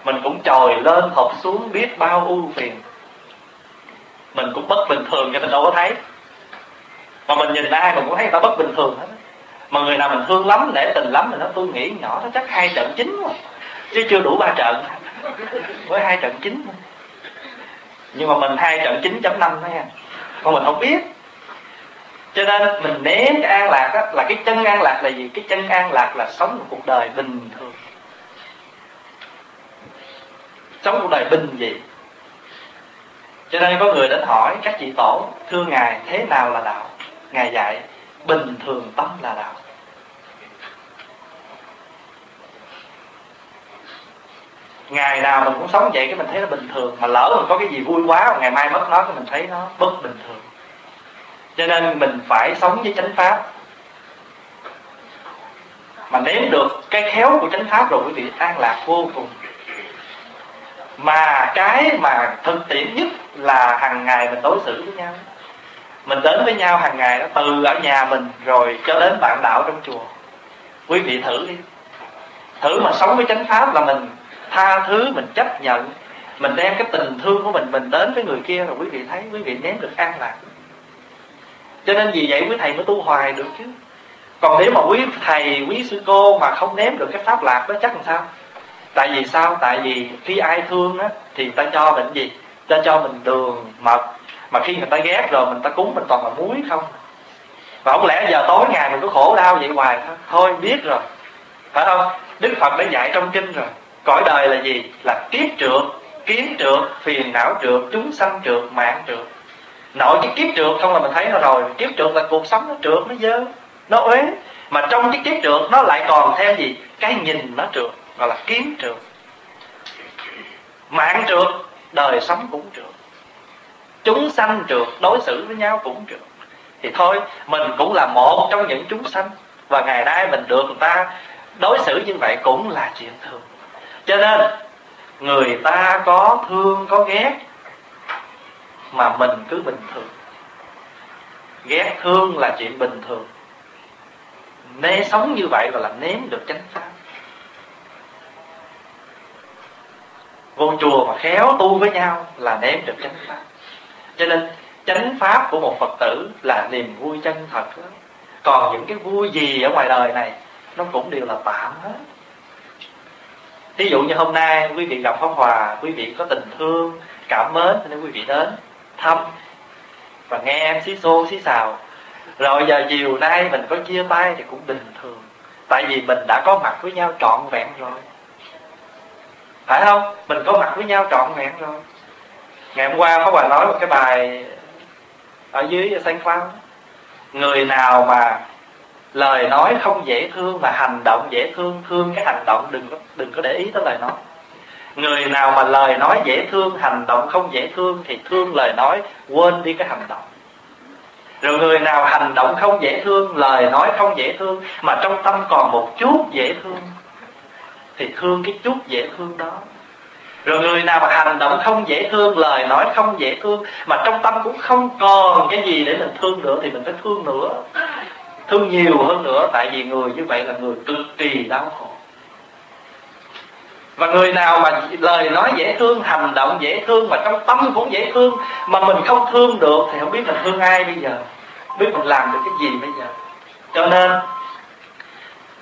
Mình cũng trồi lên hộp xuống biết bao ưu phiền. Mình cũng bất bình thường cho nên đâu có thấy. Mà mình nhìn ai mình cũng thấy người ta bất bình thường hết mà người nào mình thương lắm để tình lắm thì nó tôi nghĩ nhỏ, nó chắc hai trận chính mà chứ chưa đủ ba trận. Với hai trận chính nhưng mà mình hai trận 9.5 thôi nha. Còn mình không biết cho nên mình nếm cái an lạc đó, là cái chân an lạc là gì? Cái chân an lạc là sống một cuộc đời bình thường. Sống cuộc đời bình dị. Cho nên có người đến hỏi các chị tổ thưa ngài thế nào là đạo? Ngài dạy bình thường tâm là đạo. Ngày nào mình cũng sống vậy cái mình thấy nó bình thường mà lỡ mình có cái gì vui quá mà ngày mai mất nó thì mình thấy nó bất bình thường cho nên mình phải sống với chánh pháp. Mà nếm được cái khéo của chánh pháp rồi quý vị, an lạc vô cùng. Mà cái mà thực tiễn nhất là hàng ngày mình đối xử với nhau. Mình đến với nhau hàng ngày đó, từ ở nhà mình rồi cho đến bạn đạo trong chùa. Quý vị thử đi. Thử mà sống với chánh pháp là mình tha thứ, mình chấp nhận, mình đem cái tình thương của mình mình đến với người kia rồi quý vị thấy, quý vị nếm được an lạc cho nên vì vậy quý thầy mới tu hoài được chứ. Còn nếu mà quý thầy, quý sư cô mà không ném được cái pháp lạc đó, chắc làm sao? Tại vì sao? Tại vì khi ai thương á, thì ta cho mình gì? Ta cho mình đường, mật. Mà khi người ta ghét rồi, mình ta cúng mình toàn là muối không? Và không lẽ giờ tối ngày mình cứ khổ đau vậy hoài thôi thôi, biết rồi. Phải không? Đức phật đã dạy trong kinh rồi. Cõi đời là gì? Là kiếp trượt kiến trượt phiền não trượt chúng sanh trượt mạng trượt nội cái kiếp trượt không là mình thấy nó rồi. Kiếp trượt là cuộc sống nó trượt, nó dơ, nó uế. Mà trong cái kiếp trượt, nó lại còn theo gì? Cái nhìn nó trượt, gọi là kiến trượt. Mạng trượt, đời sống cũng trượt. Chúng sanh trượt, đối xử với nhau cũng trượt. Thì thôi, mình cũng là một trong những chúng sanh. Và ngày nay mình được người ta đối xử như vậy cũng là chuyện thường. Cho nên, người ta có thương, có ghét mà mình cứ bình thường. Ghét thương là chuyện bình thường. Nê sống như vậy là là nếm được chánh pháp. Vô chùa mà khéo tu với nhau là nếm được chánh pháp. Cho nên, chánh pháp của một phật tử là niềm vui chân thật đó. còn những cái vui gì ở ngoài đời này, nó cũng đều là tạm hết. Ví dụ như hôm nay quý vị gặp pháp hòa, quý vị có tình thương, cảm mến, nên quý vị đến thăm. Và nghe em xí xô xí xào, rồi giờ chiều nay mình có chia tay thì cũng bình thường, tại vì mình đã có mặt với nhau trọn vẹn rồi. Phải không? Mình có mặt với nhau trọn vẹn rồi. Ngày hôm qua pháp hòa nói một cái bài ở dưới Sanh khoan người nào mà lời nói không dễ thương mà hành động dễ thương thương cái hành động đừng có đừng có để ý tới lời nói người nào mà lời nói dễ thương, hành động không dễ thương thì thương lời nói, quên đi cái hành động. Rồi người nào hành động không dễ thương, lời nói không dễ thương, mà trong tâm còn một chút dễ thương, thì thương cái chút dễ thương đó. Rồi người nào mà hành động không dễ thương, lời nói không dễ thương, mà trong tâm cũng không còn cái gì để mình thương nữa, thì mình phải thương nữa. Thương nhiều hơn nữa, tại vì người như vậy là người cực kỳ đau khổ và người nào mà lời nói dễ thương, hành động dễ thương, mà trong tâm cũng dễ thương, mà mình không thương được thì không biết mình thương ai bây giờ biết mình làm được cái gì bây giờ. Cho nên,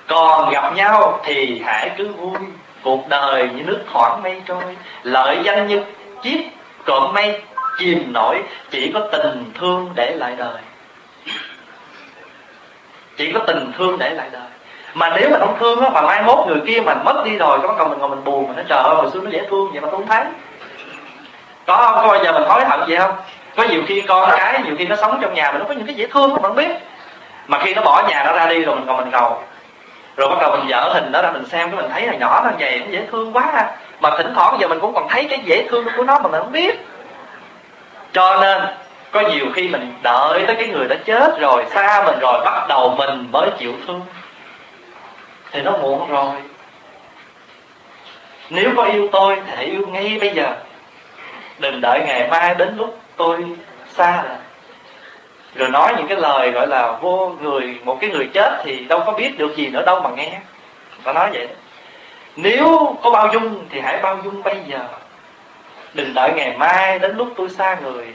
còn gặp nhau thì hãy cứ vui. Cuộc đời như nước thoảng mây trôi, lợi danh như chiếc cộm mây chìm nổi, chỉ có tình thương để lại đời. Chỉ có tình thương để lại đời mà nếu mà không thương á mà mai mốt người kia mà mất đi rồi có còn mình ngồi mình buồn mình nói trời ơi hồi xưa nó dễ thương vậy mà tôi không thấy. Có không? Có bao giờ mình hối hận vậy không? Có nhiều khi con cái nhiều khi nó sống trong nhà mình nó có những cái dễ thương mà không biết. Mà khi nó bỏ nhà nó ra đi rồi mình còn mình cầu rồi bắt đầu mình dở hình đó ra mình xem cái mình thấy là nhỏ nó vậy nó dễ thương quá ha, mà thỉnh thoảng giờ mình cũng còn thấy cái dễ thương của nó mà mình không biết. Cho nên có nhiều khi mình đợi tới cái người đã chết rồi xa mình rồi bắt đầu mình mới chịu thương thì nó muộn rồi. Nếu có yêu tôi thì hãy yêu ngay bây giờ. Đừng đợi ngày mai đến lúc tôi xa rồi rồi nói những cái lời gọi là vô người, một cái người chết thì đâu có biết được gì nữa, đâu mà nghe. Ta nói vậy nếu có bao dung thì hãy bao dung bây giờ. Đừng đợi ngày mai đến lúc tôi xa người.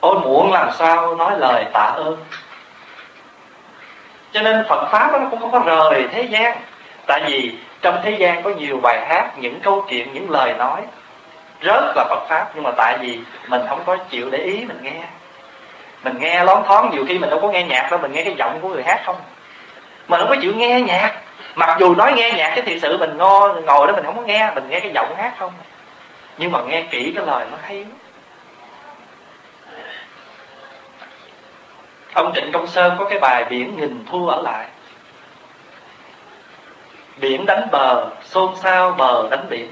Ôi, muộn làm sao nói lời tạ ơn cho nên phật pháp nó cũng không có rời thế gian. Tại vì trong thế gian có nhiều bài hát, những câu chuyện, những lời nói rớt là phật pháp. Nhưng mà tại vì mình không có chịu để ý, mình nghe. Mình nghe lón thoáng nhiều khi mình đâu có nghe nhạc đâu, mình nghe cái giọng của người hát không. Mình không có chịu nghe nhạc. Mặc dù nói nghe nhạc chứ thiệt sự mình ngồi ngồi đó mình không có nghe, mình nghe cái giọng hát không. Nhưng mà nghe kỹ cái lời nó hay lắm. Ông trịnh công sơn có cái bài biển nghìn thu ở lại. Biển đánh bờ xôn xao bờ đánh biển.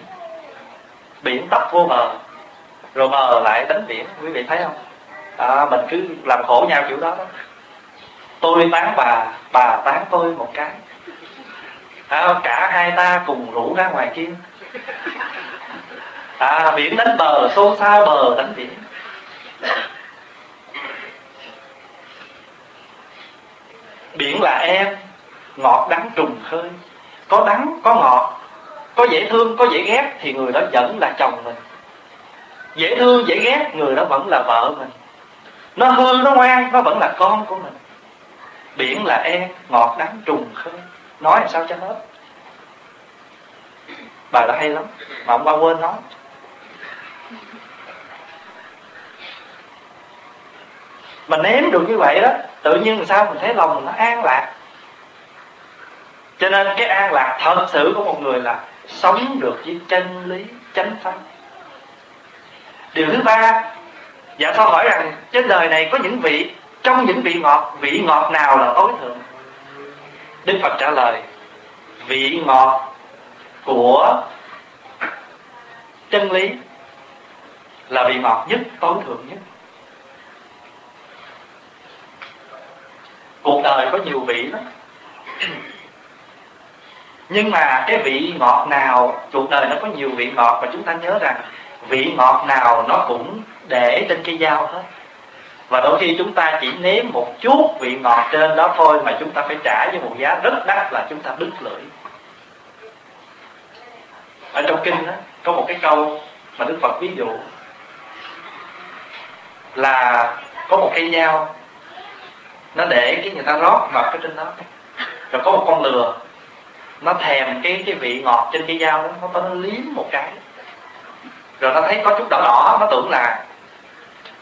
Biển tấp vô bờ rồi bờ lại đánh biển. Quý vị thấy không? À, mình cứ làm khổ nhau kiểu đó đó. Tôi tán bà bà tán tôi một cái. À, cả hai ta cùng rủ ra ngoài kia. À biển đánh bờ xôn xao bờ đánh biển. Biển là em, ngọt đắng trùng khơi. Có đắng, có ngọt, có dễ thương, có dễ ghét thì người đó vẫn là chồng mình. Dễ thương, dễ ghét, người đó vẫn là vợ mình. Nó hư, nó ngoan, nó vẫn là con của mình. Biển là em, ngọt đắng trùng khơi. Nói làm sao cho hết? Bài đó hay lắm, mà ông ba quên nói. Mà nếm được như vậy đó, tự nhiên làm sao mình thấy lòng mình nó an lạc. Cho nên cái an lạc thật sự của một người là sống được với chân lý, chánh pháp. Điều thứ ba dạ sao hỏi rằng trên đời này có những vị, trong những vị ngọt vị ngọt nào là tối thượng? Đức phật trả lời, vị ngọt của chân lý là vị ngọt nhất, tối thượng nhất. Cuộc đời có nhiều vị lắm. Nhưng mà cái vị ngọt nào, cuộc đời nó có nhiều vị ngọt mà chúng ta nhớ rằng vị ngọt nào nó cũng để trên cây dao hết. Và đôi khi chúng ta chỉ nếm một chút vị ngọt trên đó thôi mà chúng ta phải trả với một giá rất đắt là chúng ta đứt lưỡi. Ở trong kinh đó có một cái câu mà đức phật ví dụ là có một cây dao nó để cái người ta rót vào cái trên đó. Rồi có một con lừa. Nó thèm cái cái vị ngọt trên cái dao đó. Nó nó liếm một cái. Rồi nó thấy có chút đỏ đỏ, nó tưởng là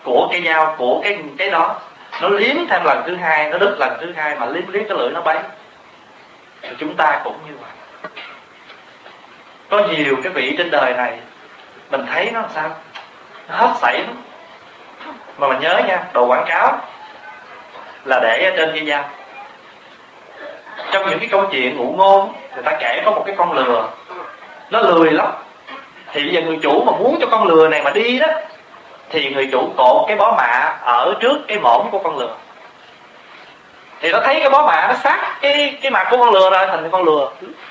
của cái dao, của cái cái đó. Nó liếm thêm lần thứ hai, nó đứt lần thứ hai mà liếm liếm cái lưỡi nó bấy. Rồi chúng ta cũng như vậy. Có nhiều cái vị trên đời này, mình thấy nó làm sao? Nó hết sảy lắm. Mà mình nhớ nha, đồ quảng cáo là để ở trên dây dao trong những cái câu chuyện ngụ ngôn người ta kể có một cái con lừa. Nó lười lắm. Thì bây giờ người chủ mà muốn cho con lừa này mà đi đó thì người chủ cột cái bó mạ ở trước cái mõm của con lừa. Thì nó thấy cái bó mạ nó sát cái cái mặt của con lừa ra, thành con lừa.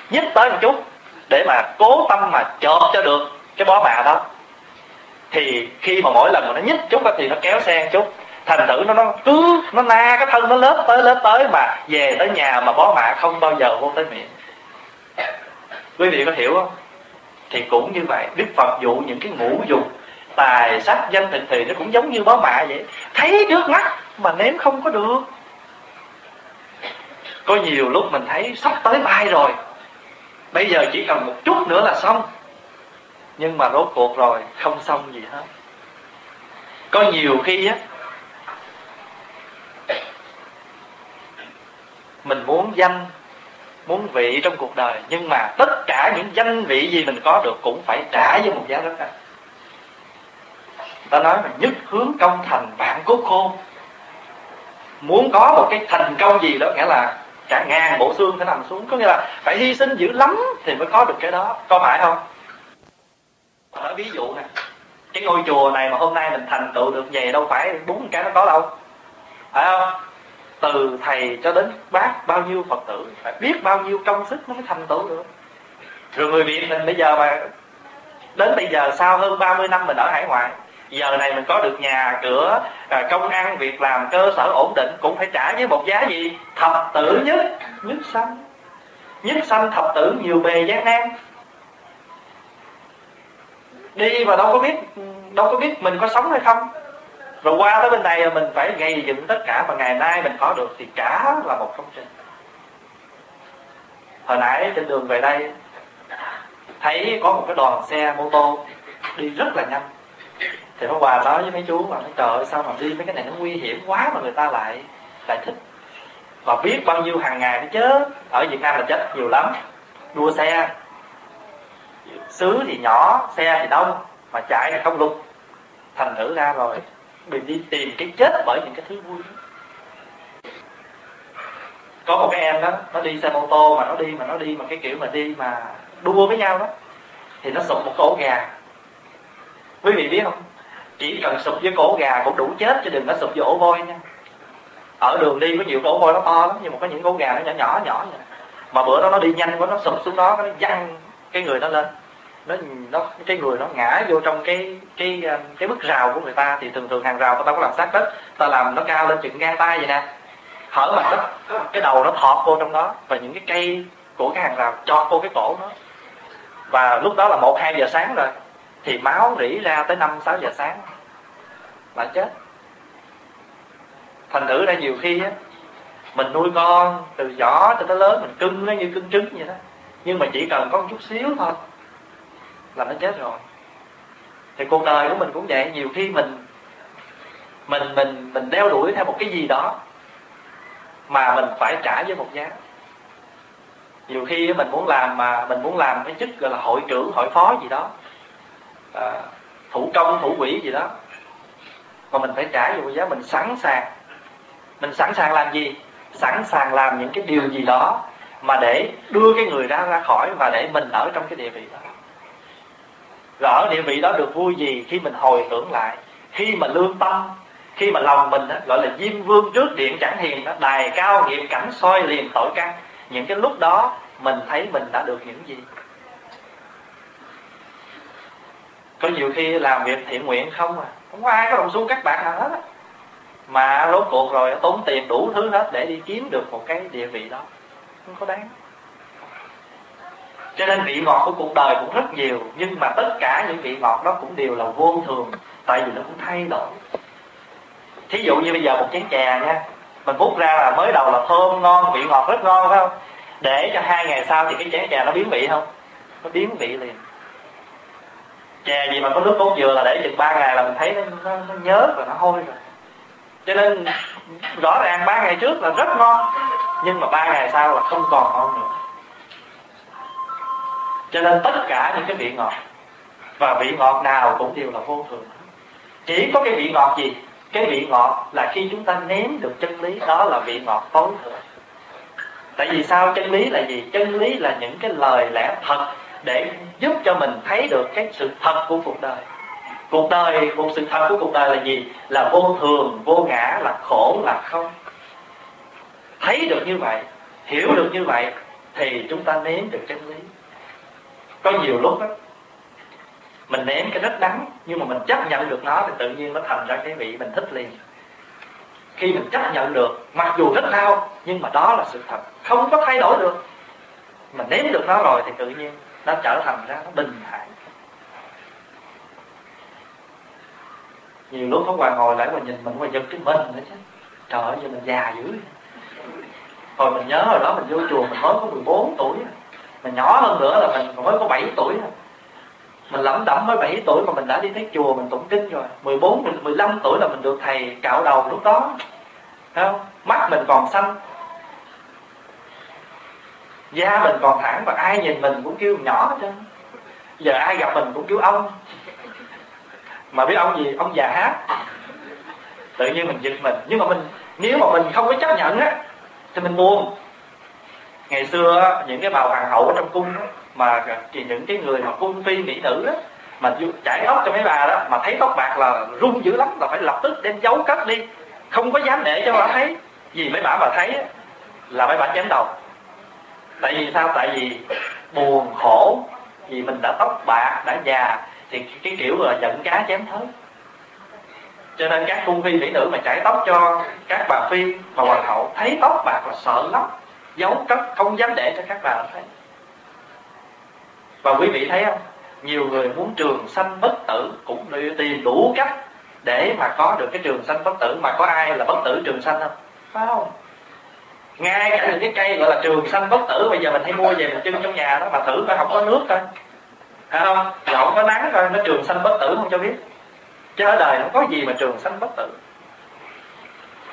Nhích tới một chút để mà cố tâm mà chộp cho được cái bó mạ đó. Thì khi mà mỗi lần mà nó nhích chút thì nó kéo sang chút thành thử nó nó cứ, nó na cái thân nó lớp tới lớp tới mà về tới nhà mà bó mạ không bao giờ vô tới miệng. Quý vị có hiểu không? Thì cũng như vậy, đức phật dụ những cái ngũ dục, tài sắc, danh thực thì nó cũng giống như bó mạ vậy. Thấy trước mắt mà nếm không có được. Có nhiều lúc mình thấy sắp tới bay rồi. Bây giờ chỉ cần một chút nữa là xong. Nhưng mà rốt cuộc rồi, không xong gì hết. Có nhiều khi á mình muốn danh, muốn vị trong cuộc đời, nhưng mà tất cả những danh vị gì mình có được cũng phải trả với một giá rất cao. Ta nói mà nhất hướng công thành vạn cốt khôn muốn có một cái thành công gì đó, nghĩa là cả ngàn bộ xương phải nằm xuống. Có nghĩa là phải hy sinh dữ lắm thì mới có được cái đó. Có phải không? Nói ví dụ nè, cái ngôi chùa này mà hôm nay mình thành tựu được về đâu phải bốn cái nó có đâu. Phải không? Từ thầy cho đến bác, bao nhiêu phật tử, phải biết bao nhiêu công sức nó mới thành tựu được. Rồi người việt mình bây giờ mà đến bây giờ sau hơn 30 năm mình ở hải ngoại, giờ này mình có được nhà, cửa à, công ăn, việc làm, cơ sở ổn định, cũng phải trả với một giá gì? Thập tử nhất nhất sanh. Nhất sanh thập tử nhiều bề gian nan. Đi mà đâu có biết, đâu có biết mình có sống hay không rồi qua tới bên này mình phải gây dựng tất cả mà ngày nay mình có được thì cả là một công trình. Hồi nãy trên đường về đây, thấy có một cái đoàn xe mô tô đi rất là nhanh. Thì Pháp Hòa nói với mấy chú mà nói trời ơi, sao mà đi mấy cái này nó nguy hiểm quá mà người ta lại lại thích? Và biết bao nhiêu hàng ngày nó chết ở Việt Nam là chết nhiều lắm. Đua xe. Xứ thì nhỏ, xe thì đông, mà chạy là không lục thành thử ra rồi mình đi tìm cái chết bởi những cái thứ vui. Có một cái em đó, nó đi xe mô tô mà nó đi, mà nó đi mà cái kiểu mà đi mà đua với nhau đó, thì nó sụp một cổ gà. Quý vị biết không? Chỉ cần sụp với cổ gà cũng đủ chết chứ đừng có sụp với ổ voi nha. Ở đường đi có nhiều cổ voi nó to lắm, nhưng mà có những cổ gà nó nhỏ nhỏ nhỏ vậy. Mà bữa đó nó đi nhanh quá, nó sụp xuống đó, nó văng cái người nó lên nó nó, cái người nó ngã vô trong cái cái ờ, cái bức rào của người ta thì thường thường hàng rào người ta có làm sát đất, ta làm nó cao lên chừng ngang tay vậy nè. Hở mặt đất, cái đầu nó thọt vô trong đó và những cái cây của cái hàng rào chọt vô cái cổ nó. Và lúc đó là một, hai giờ sáng rồi, thì máu rỉ ra tới năm, sáu giờ sáng. Là chết. Thành thử ra nhiều khi á, mình nuôi con từ nhỏ cho tới lớn, mình cưng nó như cưng trứng vậy đó. Nhưng mà chỉ cần có một chút xíu thôi là nó chết rồi. Thì cuộc đời của mình cũng vậy nhiều khi mình mình mình mình đeo đuổi theo một cái gì đó mà mình phải trả với một giá. Nhiều khi mình muốn làm mà mình muốn làm cái chức gọi là hội trưởng hội phó gì đó à, thủ công thủ quỹ gì đó mà mình phải trả với một giá mình sẵn sàng. Mình sẵn sàng làm gì? Sẵn sàng làm những cái điều gì đó mà để đưa cái người ra ra khỏi và để mình ở trong cái địa vị đó rồi ở địa vị đó được vui gì khi mình hồi tưởng lại khi mà lương tâm khi mà lòng mình đó, gọi là diêm vương trước điện chẳng hiền đó, đài cao nghiệp cảnh soi liền tội căn. Những cái lúc đó mình thấy mình đã được những gì? Có nhiều khi làm việc thiện nguyện không à? Không có ai có đồng xu các bạn nào hết á. Mà rốt cuộc rồi tốn tiền đủ thứ hết để đi kiếm được một cái địa vị đó. Không có đáng cho nên vị ngọt của cuộc đời cũng rất nhiều nhưng mà tất cả những vị ngọt đó cũng đều là vô thường tại vì nó cũng thay đổi. Thí dụ như bây giờ một chén chè nha mình múc ra là mới đầu là thơm ngon vị ngọt rất ngon phải không? Để cho hai ngày sau thì cái chén chè nó biến vị không? Nó biến vị liền. Chè gì mà có nước cốt dừa là để chừng ba ngày là mình thấy nó, nó, nó nhớ và nó hôi rồi. Cho nên rõ ràng ba ngày trước là rất ngon nhưng mà ba ngày sau là không còn ngon nữa cho nên tất cả những cái vị ngọt, và vị ngọt nào cũng đều là vô thường. Chỉ có cái vị ngọt gì? Cái vị ngọt là khi chúng ta nếm được chân lý, đó là vị ngọt tối thượng. Tại vì sao chân lý là gì? Chân lý là những cái lời lẽ thật để giúp cho mình thấy được cái sự thật của cuộc đời. Cuộc đời một sự thật của cuộc đời là gì? Là vô thường, vô ngã, là khổ, là không. Thấy được như vậy, hiểu được như vậy, thì chúng ta nếm được chân lý có nhiều lúc đó mình nếm cái rất đắng, nhưng mà mình chấp nhận được nó thì tự nhiên nó thành ra cái vị mình thích liền. Khi mình chấp nhận được, mặc dù rất đau, nhưng mà đó là sự thật. Không có thay đổi được. Mình nếm được nó rồi thì tự nhiên nó trở thành ra nó bình thản nhiều lúc có hoàng ngồi lại mà nhìn mình qua giật cái mình nữa chứ. Trời ơi, giờ mình già dữ. Hồi mình nhớ rồi đó mình vô chùa, mình mới có 14 tuổi mà nhỏ hơn nữa là mình mới có 7 tuổi mình lẩm đẩm mới 7 tuổi mà mình đã đi thấy chùa mình tụng kinh rồi. 14, 15 tuổi là mình được thầy cạo đầu lúc đó. Thấy không? mắt mình còn xanh. Da mình còn thẳng và ai nhìn mình cũng kêu nhỏ hết trơn. Giờ ai gặp mình cũng kêu ông. Mà biết ông gì? Ông già hát. Tự nhiên mình giật mình. Nhưng mà mình nếu mà mình không có chấp nhận á thì mình buồn ngày xưa những cái bào hoàng hậu ở trong cung đó, mà thì những cái người mà cung phi mỹ nữ đó mà chải tóc cho mấy bà đó mà thấy tóc bạc là run dữ lắm là phải lập tức đem giấu cất đi. Không có dám để cho bà thấy. Vì mấy bà mà thấy là mấy bà chém đầu. Tại vì sao? Tại vì buồn khổ. Vì mình đã tóc bạc đã già thì cái kiểu là giận cá chém thớt. Cho nên các cung phi mỹ nữ mà chải tóc cho các bà phi và hoàng hậu thấy tóc bạc là sợ lắm giấu cất không dám để cho các bà thấy. Và quý vị thấy không? Nhiều người muốn trường sanh bất tử cũng tìm đủ cách để mà có được cái trường sanh bất tử. Mà có ai là bất tử trường sanh không? Phải không? Ngay cả những cái cây gọi là trường xanh bất tử, bây giờ mình hay mua về mình trưng trong nhà đó, mà thử coi, không có nước coi. Phải không? Không có nắng coi, nó trường xanh bất tử không cho biết. Chứ ở đời không có gì mà trường xanh bất tử.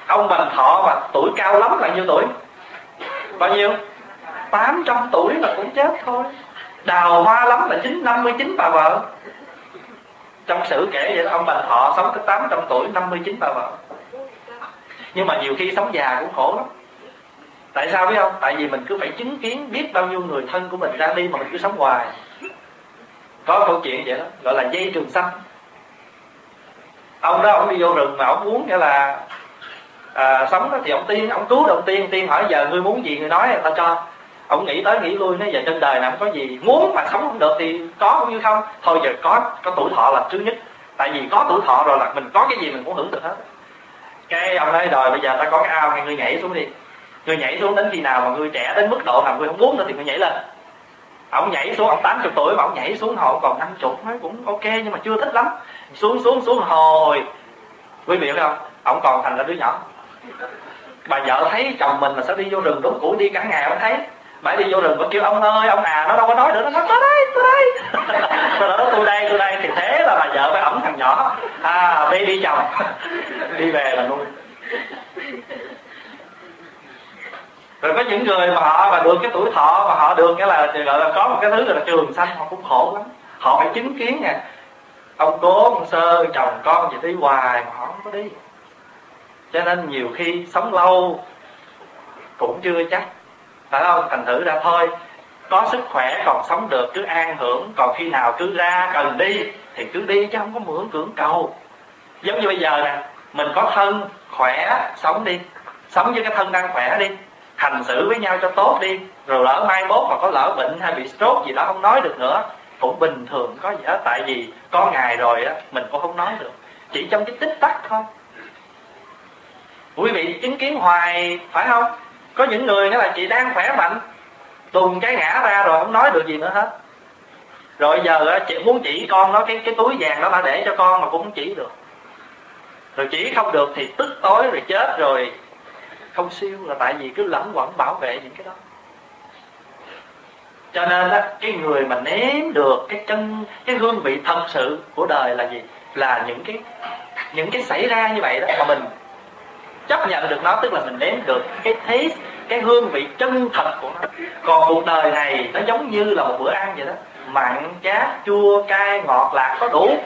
Ông bành thọ mà tuổi cao lắm là nhiêu tuổi? Bao nhiêu? 800 tuổi là cũng chết thôi. Đào hoa lắm là chín, năm mươi chín bà vợ. Trong sử kể vậy ông bành thọ sống tới 800 tuổi 59 bà vợ. Nhưng mà nhiều khi sống già cũng khổ lắm. Tại sao biết không? Tại vì mình cứ phải chứng kiến biết bao nhiêu người thân của mình ra đi mà mình cứ sống hoài. Có câu chuyện vậy đó, gọi là dây trường xanh. Ông đó, ông đi vô rừng mà ông muốn nghĩa là à, sống đó thì ông tiên ông cứu được ông tiên. Tiên hỏi giờ ngươi muốn gì người nói tao ta cho. Ông nghĩ tới nghĩ lui nói giờ trên đời này không có gì muốn mà sống không được thì có cũng như không? Thôi giờ có có tuổi thọ là thứ nhất. Tại vì có tuổi thọ rồi là mình có cái gì mình cũng hưởng được hết. Cái ông nói rồi bây giờ ta có cái ao hay ngươi nhảy xuống đi. Ngươi nhảy xuống đến khi nào mà ngươi trẻ đến mức độ nào ngươi không muốn nữa thì ngươi nhảy lên. Ông nhảy xuống ông 80 tuổi mà ông nhảy xuống họ còn năm chục nói cũng ok nhưng mà chưa thích lắm. Xuống xuống xuống hồi. Quý vị biết không? Ông còn thành là đứa nhỏ bà vợ thấy chồng mình mà sẽ đi vô rừng đốn củi đi cả ngày ông thấy? Bà đi vô rừng vẫn kêu, ông ơi, ông à nó đâu có nói nữa, nó nói tôi đây tôi đây. [laughs] Tôi nói, tôi đây tôi đây. Thì thế là bà vợ phải ẩm thằng nhỏ. À đi đi chồng. [laughs] Đi về là nuôi. Rồi có những người mà họ mà được cái tuổi thọ mà họ được cái là gọi là có một cái thứ gọi là trường xanh họ cũng khổ lắm. Họ phải chứng kiến nha. Ông cố, ông sơ, chồng con gì đi hoài mà họ không có đi cho nên nhiều khi sống lâu cũng chưa chắc, phải không? Thành thử ra thôi, có sức khỏe còn sống được, cứ an hưởng, còn khi nào cứ ra cần đi thì cứ đi chứ không có mượn cưỡng cầu. Giống như bây giờ nè, mình có thân, khỏe, sống đi, sống với cái thân đang khỏe đi, hành xử với nhau cho tốt đi, rồi lỡ mai mốt mà có lỡ bệnh hay bị stroke gì đó không nói được nữa, cũng bình thường có gì hết. Tại vì có ngày rồi á, mình cũng không nói được, chỉ trong cái tích tắc thôi quý vị chứng kiến hoài, phải không? Có những người nói là chị đang khỏe mạnh, tùng cái ngã ra rồi không nói được gì nữa hết. Rồi giờ chị muốn chỉ con nó, cái cái túi vàng đó bà để cho con mà cũng không chỉ được. Rồi chỉ không được thì tức tối rồi chết rồi. Không siêu là tại vì cứ lẫn quẩn bảo vệ những cái đó. Cho nên đó cái người mà nếm được cái chân, cái hương vị thật sự của đời là gì? Là những cái những cái xảy ra như vậy đó, mà mình chấp nhận được nó, tức là mình nếm được cái thế cái hương vị chân thật của nó. Còn cuộc đời này, nó giống như là một bữa ăn vậy đó. Mặn, chát, chua, cay, ngọt, lạc, có đủ.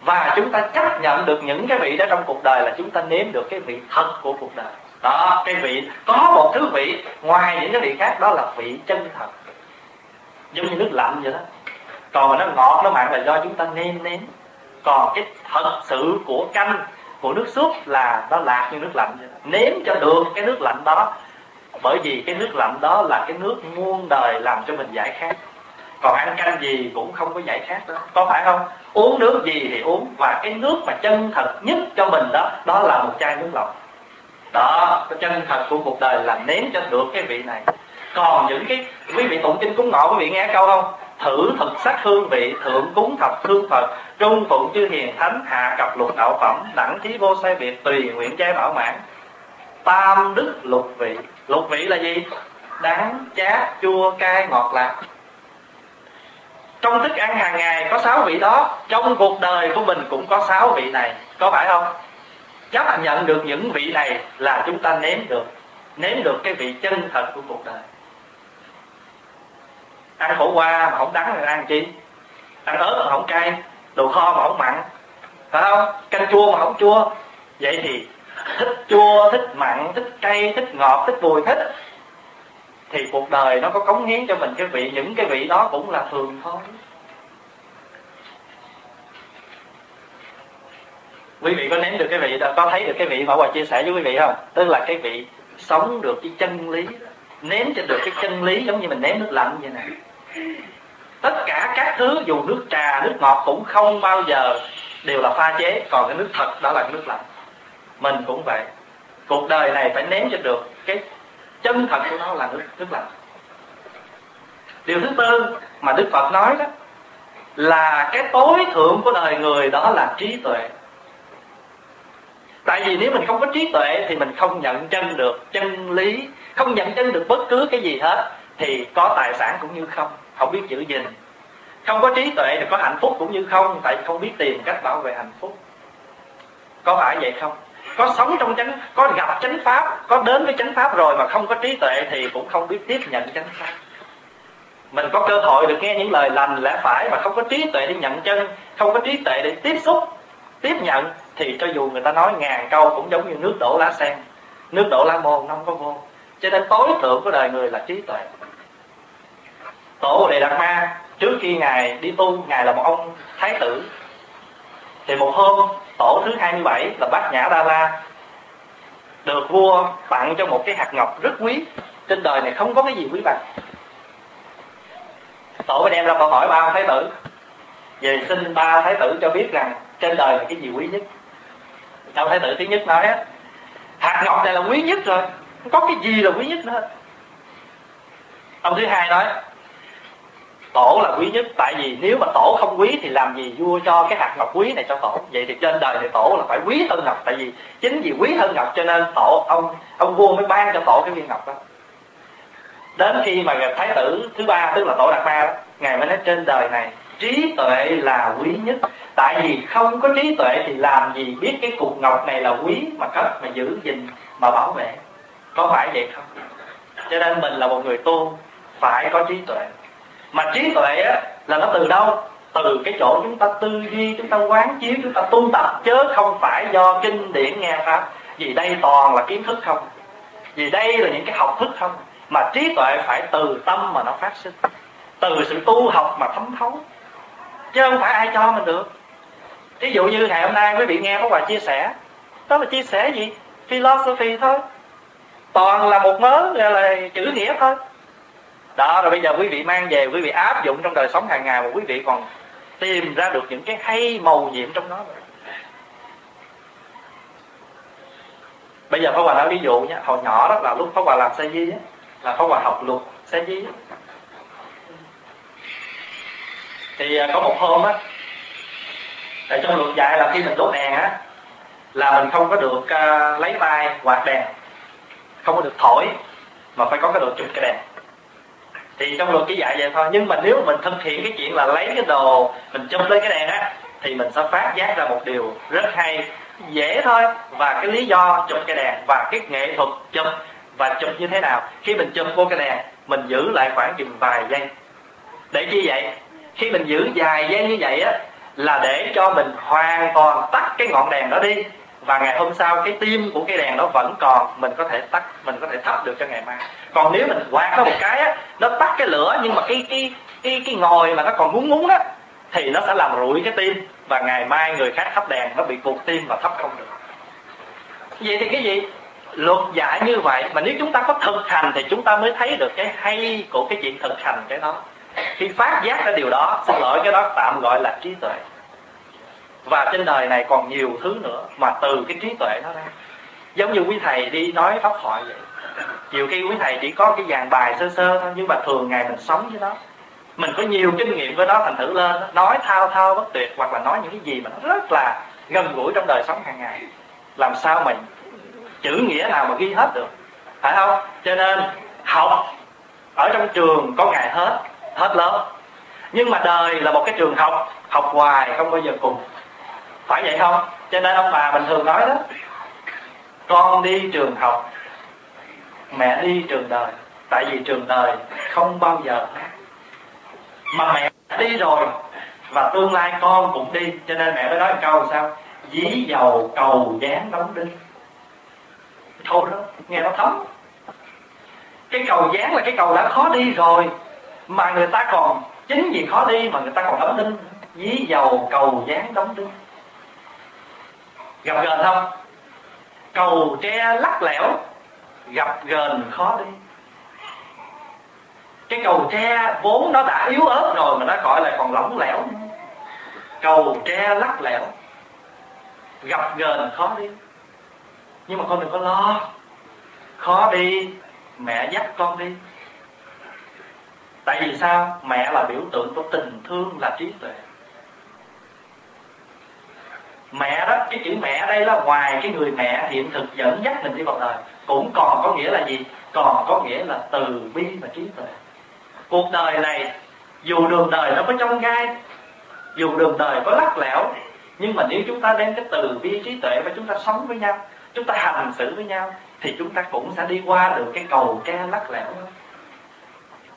Và chúng ta chấp nhận được những cái vị đó trong cuộc đời là chúng ta nếm được cái vị thật của cuộc đời. Đó, cái vị, có một thứ vị, ngoài những cái vị khác, đó là vị chân thật. Giống như nước lạnh vậy đó. Còn mà nó ngọt, nó mặn là do chúng ta nêm nếm. Còn cái thật sự của canh của nước súp là nó lạc như nước lạnh. Vậy nếm cho được cái nước lạnh đó. Bởi vì cái nước lạnh đó là cái nước muôn đời làm cho mình giải khát. Còn ăn canh gì cũng không có giải khát đó. Có phải không? Uống nước gì thì uống. Và cái nước mà chân thật nhất cho mình đó đó là một chai nước lọc. Đó, cái chân thật của cuộc đời là nếm cho được cái vị này. Còn những cái, quý vị tụng kinh cúng ngọ, quý vị nghe câu không? Thử thực sắc hương vị thượng cúng thập thương phật. Trung phụng chư hiền thánh hạ cập lục đạo phẩm, đẳng thí vô sai biệt tùy nguyện trai bảo mãn. Tam đức lục vị. Lục vị là gì? Đắng chát chua cay ngọt lạc. Trong thức ăn hàng ngày có sáu vị đó, trong cuộc đời của mình cũng có sáu vị này, có phải không? Chấp nhận được những vị này là chúng ta nếm được nếm được cái vị chân thật của cuộc đời ăn khổ qua mà không đắng thì ăn chi? Ăn ớt mà không cay, đồ kho mà không mặn. Phải không? Canh chua mà không chua. Vậy thì thích chua, thích mặn, thích cay, thích ngọt, thích bùi thích. Thì cuộc đời nó có cống hiến cho mình cái vị, những cái vị đó cũng là thường thôi. Quý vị có nếm được cái vị đó, có thấy được cái vị mà hòa chia sẻ với quý vị không? Tức là cái vị sống được cái chân lý nếm cho được cái chân lý giống như mình nếm nước lạnh vậy nè tất cả các thứ, dù nước trà, nước ngọt cũng không bao giờ đều là pha chế, còn cái nước thật đó là nước lạnh. Mình cũng vậy. Cuộc đời này phải nếm cho được cái chân thật của nó là nước nước lạnh. Điều thứ tư mà đức phật nói đó là cái tối thượng của đời người đó là trí tuệ. Tại vì nếu mình không có trí tuệ thì mình không nhận chân được chân lý, không nhận chân được bất cứ cái gì hết, thì có tài sản cũng như không không biết giữ gìn. Không có trí tuệ thì có hạnh phúc cũng như không, tại không biết tìm cách bảo vệ hạnh phúc. Có phải vậy không? Có sống trong chánh, có gặp chánh pháp, có đến với chánh pháp rồi mà không có trí tuệ thì cũng không biết tiếp nhận chánh pháp. Mình có cơ hội được nghe những lời lành lẽ phải mà không có trí tuệ để nhận chân, không có trí tuệ để tiếp xúc, tiếp nhận, thì cho dù người ta nói ngàn câu cũng giống như nước đổ lá sen. Nước đổ lá môn nó không có vô cho nên tối thượng của đời người là trí tuệ tổ bồ đề đạt ma, trước khi ngài đi tu, ngài là một ông thái tử. Thì một hôm, tổ thứ 27 là bát nhã đa la được vua tặng cho một cái hạt ngọc rất quý. Trên đời này không có cái gì quý bằng. Tổ mới đem ra câu hỏi, ba ông thái tử, về xin ba thái tử cho biết rằng trên đời là cái gì quý nhất? Ông thái tử thứ nhất nói hạt ngọc này là quý nhất rồi, không có cái gì là quý nhất nữa. Ông thứ hai nói tổ là quý nhất, tại vì nếu mà tổ không quý thì làm gì vua cho cái hạt ngọc quý này cho tổ? Vậy thì trên đời thì tổ là phải quý hơn ngọc, tại vì chính vì quý hơn ngọc cho nên tổ, ông ông vua mới ban cho tổ cái viên ngọc đó. Đến khi mà thái tử thứ ba, tức là tổ đạt ma đó, ngài mới nói trên đời này, trí tuệ là quý nhất. Tại vì không có trí tuệ thì làm gì biết cái cục ngọc này là quý mà cất mà giữ gìn mà bảo vệ? Có phải vậy không? Cho nên mình là một người tu, phải có trí tuệ mà trí tuệ á, là nó từ đâu? Từ cái chỗ chúng ta tư duy, chúng ta quán chiếu, chúng ta tu tập, chứ không phải do kinh điển nghe pháp. Vì đây toàn là kiến thức không? Vì đây là những cái học thức không? Mà trí tuệ phải từ tâm mà nó phát sinh. Từ sự tu học mà thấm thấu. Chứ không phải ai cho mình được. Ví dụ như ngày hôm nay quý vị nghe có Hòa chia sẻ. Đó là chia sẻ gì? Philosophy thôi. Toàn là một mớ là chữ nghĩa thôi đó rồi bây giờ quý vị mang về quý vị áp dụng trong đời sống hàng ngày mà quý vị còn tìm ra được những cái hay màu nhiệm trong nó. Bây giờ Pháp Hòa nói ví dụ nhé hồi nhỏ đó là lúc Pháp Hòa làm xe di á là Pháp Hòa học luật xe di á. Thì à, có một hôm á tại trong luật dạy là khi mình đốt đèn á là mình không có được uh, lấy tay quạt đèn không có được thổi mà phải có cái đồ chụp cái đèn thì trong luật chỉ dạy vậy thôi. Nhưng mà nếu mình thực hiện cái chuyện là lấy cái đồ, mình chụp lên cái đèn á, thì mình sẽ phát giác ra một điều rất hay. Dễ thôi. Và cái lý do chụp cái đèn và cái nghệ thuật chụp và chụp như thế nào. Khi mình chụp vô cái đèn, mình giữ lại khoảng chừng vài giây. Để chi vậy? Khi mình giữ vài giây như vậy á, là để cho mình hoàn toàn tắt cái ngọn đèn đó đi và ngày hôm sau, cái tim của cái đèn nó vẫn còn, mình có thể tắt, mình có thể thắp được cho ngày mai. Còn nếu mình quạt nó một cái á, nó tắt cái lửa, nhưng mà cái cái cái cái ngồi mà nó còn ngúng ngúng á, thì nó sẽ làm rụi cái tim. Và ngày mai người khác thắp đèn, nó bị cụt tim và thắp không được. Vậy thì cái gì? Luật dạy như vậy, mà nếu chúng ta có thực hành thì chúng ta mới thấy được cái hay của cái chuyện thực hành cái đó. Khi phát giác ra điều đó, xin lỗi, cái đó tạm gọi là trí tuệ và trên đời này còn nhiều thứ nữa mà từ cái trí tuệ nó ra. Giống như quý thầy đi nói pháp thoại vậy. Nhiều khi quý thầy chỉ có cái dàn bài sơ sơ thôi, nhưng mà thường ngày mình sống với nó. Mình có nhiều kinh nghiệm với nó, thành thử lên, nói thao thao bất tuyệt, hoặc là nói những cái gì mà nó rất là gần gũi trong đời sống hàng ngày. Làm sao mình chữ nghĩa nào mà ghi hết được? Phải không? Cho nên, học ở trong trường có ngày hết hết lớp. Nhưng mà đời là một cái trường học học hoài, không bao giờ cùng phải vậy không? Cho nên ông bà mình thường nói đó. Con đi trường học, mẹ đi trường đời. Tại vì trường đời không bao giờ mà mẹ đi rồi, và tương lai con cũng đi. Cho nên mẹ mới nói một câu sao? Dí dầu cầu dán đóng đinh. Thôi đó, nghe nó thấm. Cái cầu dán là cái cầu đã khó đi rồi, mà người ta còn, chính vì khó đi mà người ta còn đóng đinh. Dí dầu cầu dán đóng đinh gặp gền không? Cầu tre lắc lẻo, gặp gền khó đi. Cái cầu tre vốn nó đã yếu ớt rồi mà nó gọi là còn lỏng lẻo. Cầu tre lắc lẻo, gặp gền khó đi. Nhưng mà con đừng có lo, khó đi, mẹ dắt con đi. Tại vì sao? Mẹ là biểu tượng của tình thương là trí tuệ mẹ đó, cái chữ mẹ đây là ngoài cái người mẹ hiện thực dẫn dắt mình đi vào đời. Cũng còn có nghĩa là gì? Còn có nghĩa là từ bi và trí tuệ. Cuộc đời này, dù đường đời nó có trong gai, dù đường đời có lắc lẻo nhưng mà nếu chúng ta đem cái từ bi, trí tuệ và chúng ta sống với nhau, chúng ta hành xử với nhau, thì chúng ta cũng sẽ đi qua được cái cầu ke lắc lẻo đó.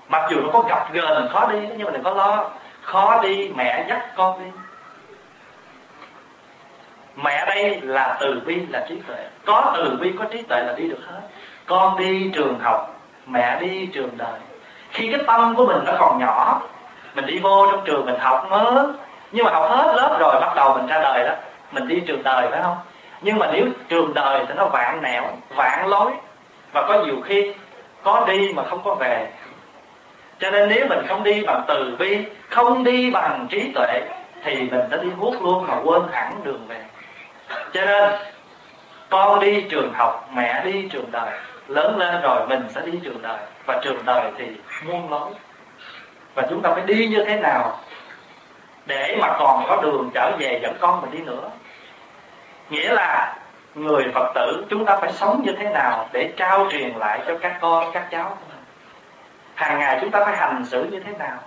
Mặc dù nó có gặp gờn, khó đi, nhưng mà đừng có lo. Khó đi, mẹ dắt con đi mẹ đây là từ bi, là trí tuệ. Có từ bi, có trí tuệ là đi được hết. Con đi trường học, mẹ đi trường đời. Khi cái tâm của mình nó còn nhỏ, mình đi vô trong trường mình học mới nhưng mà học hết lớp rồi, bắt đầu mình ra đời đó. Mình đi trường đời, phải không? Nhưng mà nếu trường đời thì nó vạn nẻo, vạn lối. Và có nhiều khi có đi mà không có về. Cho nên nếu mình không đi bằng từ bi, không đi bằng trí tuệ, thì mình sẽ đi hút luôn mà quên hẳn đường về cho nên, con đi trường học, mẹ đi trường đời, lớn lên rồi mình sẽ đi trường đời. Và trường đời thì muôn lối và chúng ta phải đi như thế nào để mà còn có đường trở về dẫn con mình đi nữa? Nghĩa là người phật tử, chúng ta phải sống như thế nào để trao truyền lại cho các con, các cháu hàng ngày chúng ta phải hành xử như thế nào?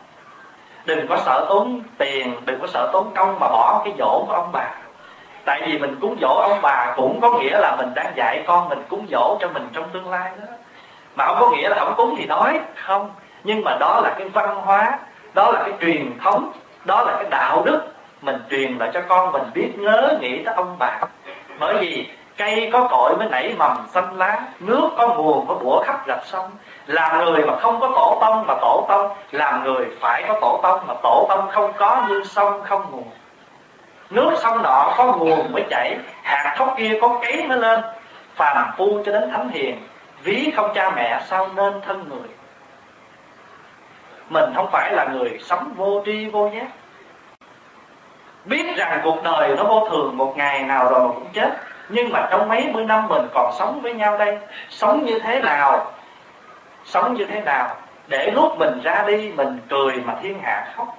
Đừng có sợ tốn tiền, đừng có sợ tốn công mà bỏ cái dỗ của ông bà tại vì mình cúng dỗ ông bà cũng có nghĩa là mình đang dạy con mình cúng dỗ cho mình trong tương lai đó. Mà không có nghĩa là không cúng thì nói, không. Nhưng mà đó là cái văn hóa, đó là cái truyền thống, đó là cái đạo đức. Mình truyền lại cho con mình biết nhớ nghĩ tới ông bà. Bởi vì cây có cội mới nảy mầm xanh lá, nước có nguồn có bủa khắp rạch sông. Làm người mà không có tổ tông mà tổ tông, làm người phải có tổ tông mà tổ tông không có như sông, không nguồn nước sông nọ có nguồn mới chảy, hạt thóc kia có cấy mới lên. Phàm phu cho đến thánh hiền, ví không cha mẹ sao nên thân người. Mình không phải là người sống vô tri vô giác. Biết rằng cuộc đời nó vô thường, một ngày nào rồi cũng chết. Nhưng mà trong mấy mươi năm mình còn sống với nhau đây, sống như thế nào, sống như thế nào để lúc mình ra đi, mình cười mà thiên hạ khóc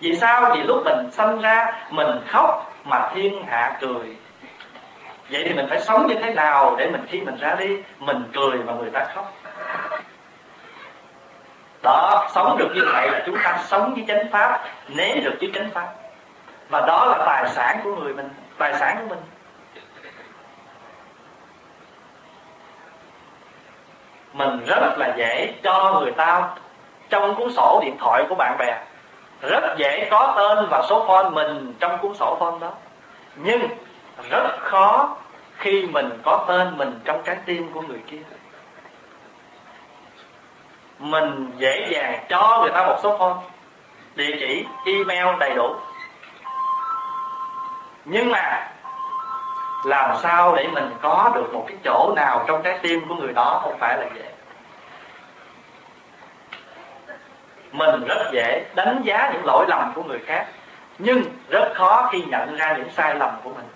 vì sao? Vì lúc mình sanh ra, mình khóc mà thiên hạ cười. Vậy thì mình phải sống như thế nào để mình khi mình ra đi, mình cười mà người ta khóc? Đó, sống được như vậy là chúng ta sống với chánh pháp, né được với chánh pháp. Và đó là tài sản của người mình, tài sản của mình. Mình rất là dễ cho người ta trong cuốn sổ điện thoại của bạn bè rất dễ có tên và số phone mình trong cuốn sổ phone đó. Nhưng rất khó khi mình có tên mình trong trái tim của người kia. Mình dễ dàng cho người ta một số phone, địa chỉ, email đầy đủ. Nhưng mà làm sao để mình có được một cái chỗ nào trong trái tim của người đó không phải là dễ? Mình rất dễ đánh giá những lỗi lầm của người khác, nhưng rất khó khi nhận ra những sai lầm của mình.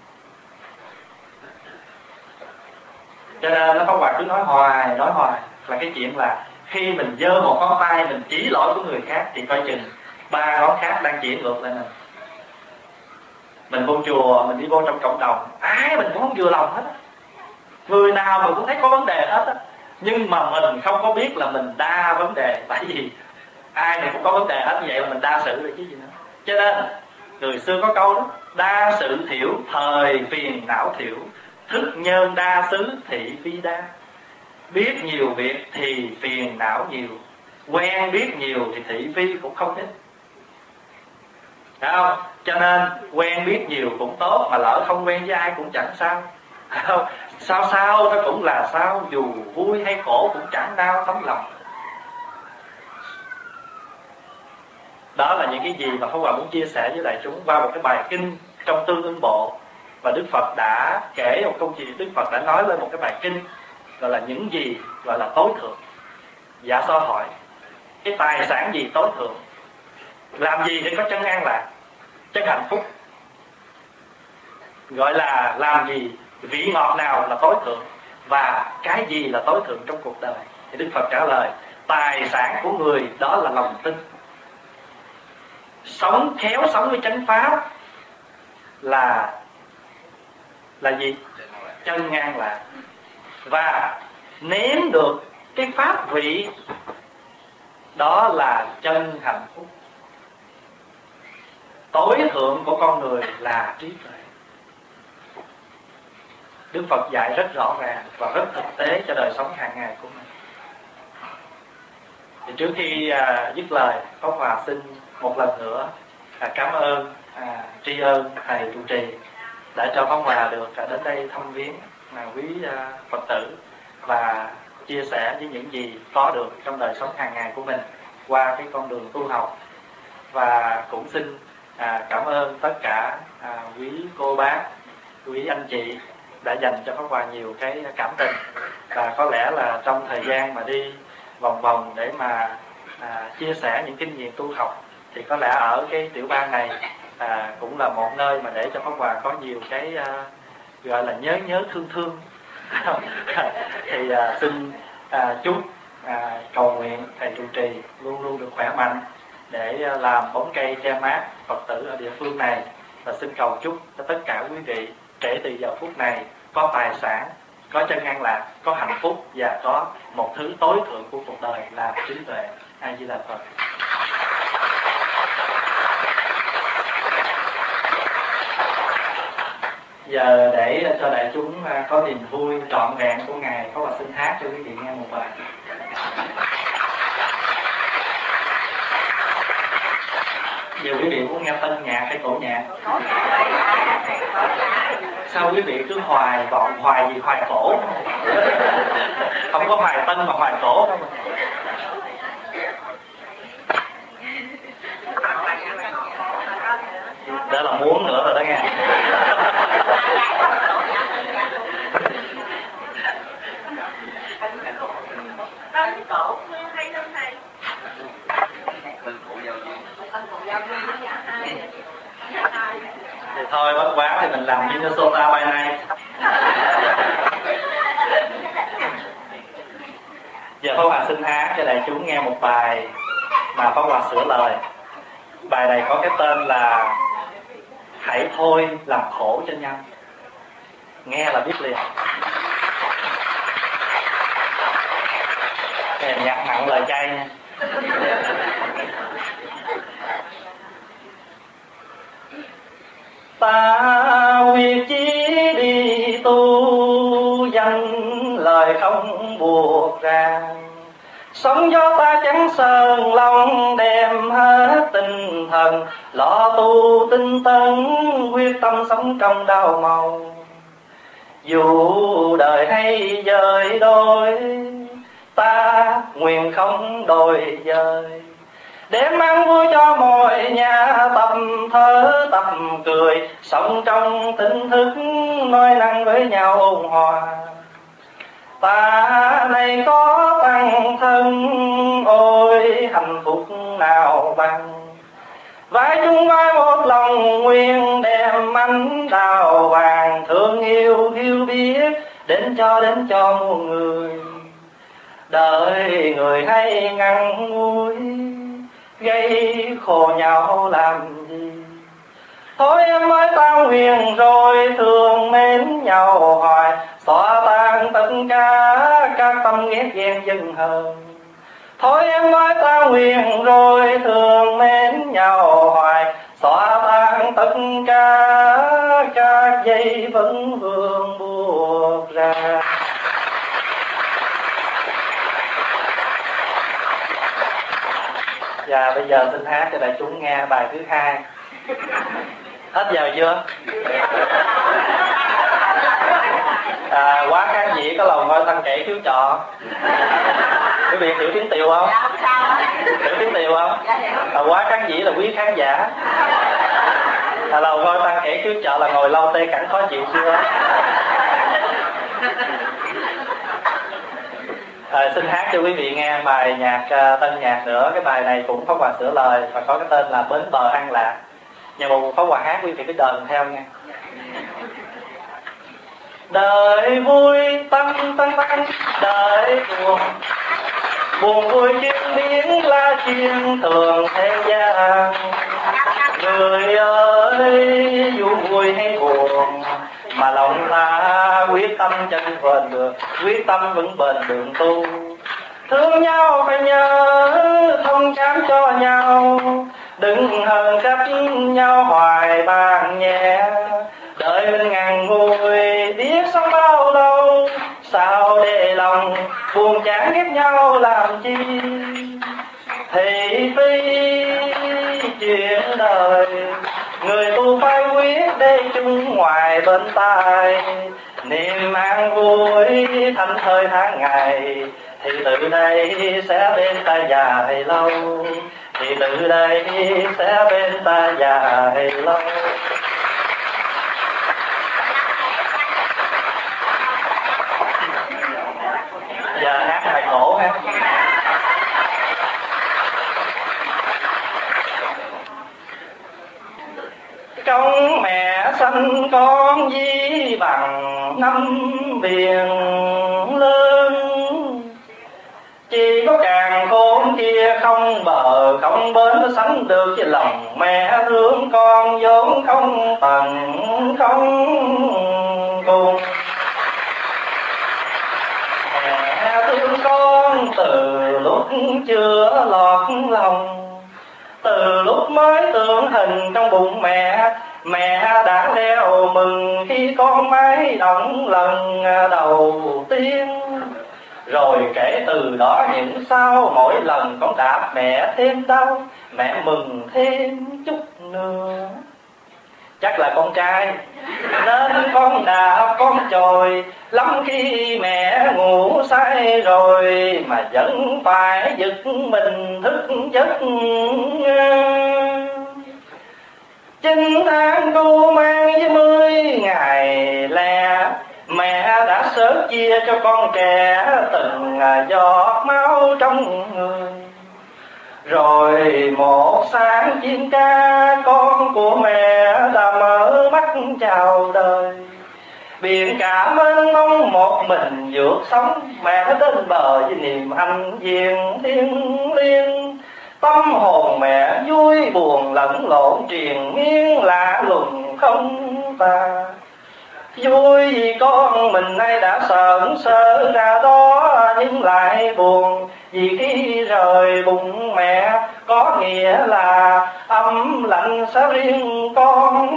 Cho nên nó có Hòa cứ nói hoài nói hoài, là cái chuyện là khi mình dơ một ngón tay mình chỉ lỗi của người khác thì coi chừng ba ngón khác đang chỉ ngược lại mình. Mình vô chùa, mình đi vô trong cộng đồng, ai mình cũng không vừa lòng hết người nào mình cũng thấy có vấn đề hết á. Nhưng mà mình không có biết là mình đa vấn đề, tại vì ai thì cũng có vấn đề hết như vậy mà mình đa sự được chứ gì nữa. Cho nên, người xưa có câu đó, đa sự thiểu, thời phiền não thiểu, thức nhân đa xứ thị phi đa. Biết nhiều việc thì phiền não nhiều, quen biết nhiều thì thị phi cũng không ít. Thấy không? Cho nên, quen biết nhiều cũng tốt Mà lỡ không quen với ai cũng chẳng sao. Không? Sao sao nó cũng là sao, Dù vui hay khổ cũng chẳng đau tấm lòng. Đó là những cái gì mà Pháp Hòa muốn chia sẻ với đại chúng Qua một cái bài kinh trong tương ưng bộ. Và Đức Phật đã kể một câu chuyện, Đức Phật đã nói lên một cái bài kinh, Gọi là những gì gọi là tối thượng. Dạ so hỏi, Cái tài sản gì tối thượng? Làm gì để có chân an lạc, Chân hạnh phúc? Gọi là làm gì Vị ngọt nào là tối thượng Và cái gì là tối thượng trong cuộc đời? Thì Đức Phật trả lời, Tài sản của người đó là lòng tin. Sống khéo sống với chánh pháp Là là gì? Chân ngang lạc và nếm được cái pháp vị đó là chân hạnh phúc. Tối thượng của con người là trí tuệ. Đức Phật dạy rất rõ ràng và rất thực tế cho đời sống hàng ngày của mình. Thì trước khi à, dứt lời có hòa xin một lần nữa à, cảm ơn à, tri ân thầy trụ trì đã cho Pháp Hòa được à, đến đây thăm viếng à, quý à, Phật tử và chia sẻ với những gì có được trong đời sống hàng ngày của mình qua cái con đường tu học. Và cũng xin à, cảm ơn tất cả à, quý cô bác quý anh chị đã dành cho Pháp Hòa nhiều cái cảm tình. Và có lẽ là trong thời gian mà đi vòng vòng để mà à, chia sẻ những kinh nghiệm tu học thì có lẽ ở cái tiểu bang này à, cũng là một nơi mà để cho Pháp Hòa có nhiều cái à, gọi là nhớ nhớ thương thương. [laughs] Thì à, xin à, chúc à, cầu nguyện thầy trụ trì luôn luôn được khỏe mạnh để à, làm bóng cây che mát Phật tử ở địa phương này. Và xin cầu chúc cho tất cả quý vị kể từ giờ phút này có tài sản có chân an lạc có hạnh phúc và có một thứ tối thượng của cuộc đời là trí tuệ. A di đà phật. Giờ để cho đại chúng à, có niềm vui trọn vẹn của ngài, có bà xin hát cho quý vị nghe một bài. Nhiều quý vị muốn nghe tân nhạc hay cổ nhạc? Sao quý vị cứ hoài vọng, hoài gì hoài cổ? Không có hoài tân mà hoài cổ. Không đó là muốn nữa rồi đó nghe cổ hay lắm thầy thì thôi bất quá thì mình làm Minnesota bài này giờ Pháp Hòa xin hát cho đại chúng nghe một bài mà Pháp Hòa sửa lời. Bài này có cái tên là hãy thôi làm khổ cho nhau. Nghe là biết liền. Kèm nhạc nặng lời chay nha. Ta quyết chí đi tu danh lời không buộc ràng. Sống do ta chẳng sơn lòng, đem hết tinh thần. Lo tu tinh tấn, quyết tâm sống trong đau màu. Dù đời hay dời đôi, ta nguyện không đổi dời để mang vui cho mọi nhà, tập thơ, tập cười. Sống trong tỉnh thức, nói năng với nhau ôn hòa. Ta này có tăng thân, ôi hạnh phúc nào bằng. Vai chung vai một lòng nguyện đem ánh đào vàng. Thương yêu yêu biết, đến cho đến cho muôn người. Đời người hay ngăn nguôi gây khổ nhau làm gì? Thôi em mới tan huyền rồi thương mến nhau hoài. Xóa tan tất cả các tâm ghét ghen dừng hờn thôi em mới tan huyền rồi thương mến nhau hoài. Xóa tan tất cả các dây vẫn vương buộc ra Và bây giờ xin hát cho đại chúng nghe bài thứ hai Hết giờ chưa? À, quá kháng dĩ có lòng coi tăng kể thiếu trọ Quý vị hiểu tiếng tiều không? Hiểu tiếng tiều không? À, quá kháng dĩ là quý khán giả à, Lầu coi tăng kể thiếu chợ là ngồi lâu tê cẳng khó chịu chưa? Rồi, xin hát cho quý vị nghe bài nhạc uh, tân nhạc nữa. Cái bài này cũng Pháp Hòa sửa lời và có cái tên là Bến bờ an lạc. Nhưng mà Pháp Hòa hát quý vị cứ đờn theo nha đời vui tăng tăng tăng đời buồn. Buồn vui chiếc biến là chuyện thường thế gian. Người ơi dù vui hay buồn mà lòng ta quyết tâm chân bền được, quyết tâm vững bền đường tu. Thương nhau phải nhớ thông cảm cho nhau. Đừng hờn trách nhau hoài bàn nhẹ. Đợi mình ngàn ngùi biết sống bao lâu. Sao để lòng buồn chán ghét nhau làm chi? Thị phi chuyện đời, người tu phải quyết để chung ngoài bên tai. Niềm an vui thanh thời tháng ngày, thì từ đây sẽ bên ta dài lâu. Thì từ đây sẽ bên ta dài lâu. Giờ hát bài cổ ha. Công mẹ sanh con di bằng năm biển lớn. Chỉ có càng khôn kia không bờ, không bến sánh được với lòng mẹ thương con vốn không tận không cùng mẹ thương con từ lúc chưa lọt lòng từ lúc mới tượng hình trong bụng mẹ mẹ đã đeo mừng khi con máy động lần đầu tiên. Rồi kể từ đó những sau mỗi lần con đạp mẹ thêm đau, mẹ mừng thêm chút nữa chắc là con trai. Nên con đã con trồi lắm khi mẹ ngủ say rồi mà vẫn phải giật mình thức giấc. Chín tháng tu mang với mươi ngày lẻ, mẹ đã sớm chia cho con trẻ từng giọt máu trong người rồi một sáng chim ca, con của mẹ đã mở mắt chào đời. Biển cả mênh mông một mình vượt sóng, mẹ đến bờ với niềm anh diện thiêng liêng. Tâm hồn mẹ vui buồn lẫn lộn, triền miên lạ lùng không ta. vui vì con mình nay đã sờn sơ ra đó nhưng lại buồn vì khi rời bụng mẹ, có nghĩa là âm lạnh sẽ riêng con.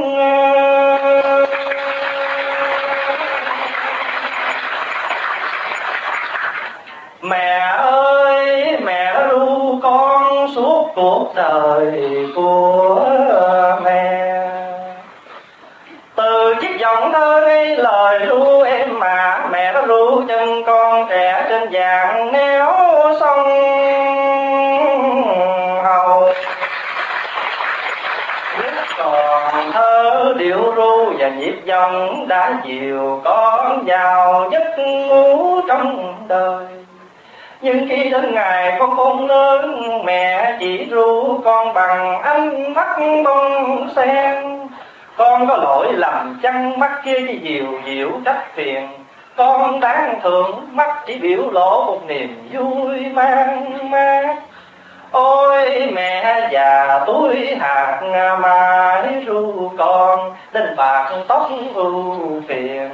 Mẹ ơi, mẹ ru con suốt cuộc đời của mẹ từ chiếc giọng thơ ngây lời ru em mà, mẹ đã ru chân con trẻ trên vàng néo sông hầu. Còn thơ điệu ru và nhịp dòng đã chiều con vào giấc ngủ trong đời. Nhưng khi đến ngày con khôn lớn, mẹ chỉ ru con bằng ánh mắt bông sen con có lỗi lầm chăng, mắt kia chỉ dịu diệu trách phiền. Con đáng thượng mắt chỉ biểu lộ một niềm vui mang mát. Ôi mẹ già, túi hạt mãi ru con đến bạc tóc ưu phiền.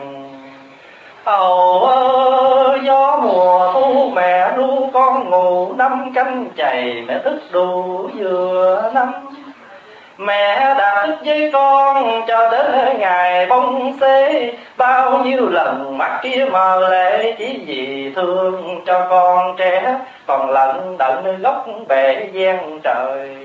Ầu ơ, gió mùa thu mẹ ru con ngủ năm canh chày, mẹ thức đủ vừa năm Mẹ đã thức với con cho đến ngày bóng xế. Bao nhiêu lần mắt kia mờ lệ, chỉ vì thương cho con trẻ. Còn lận đận nơi góc bể gian trời.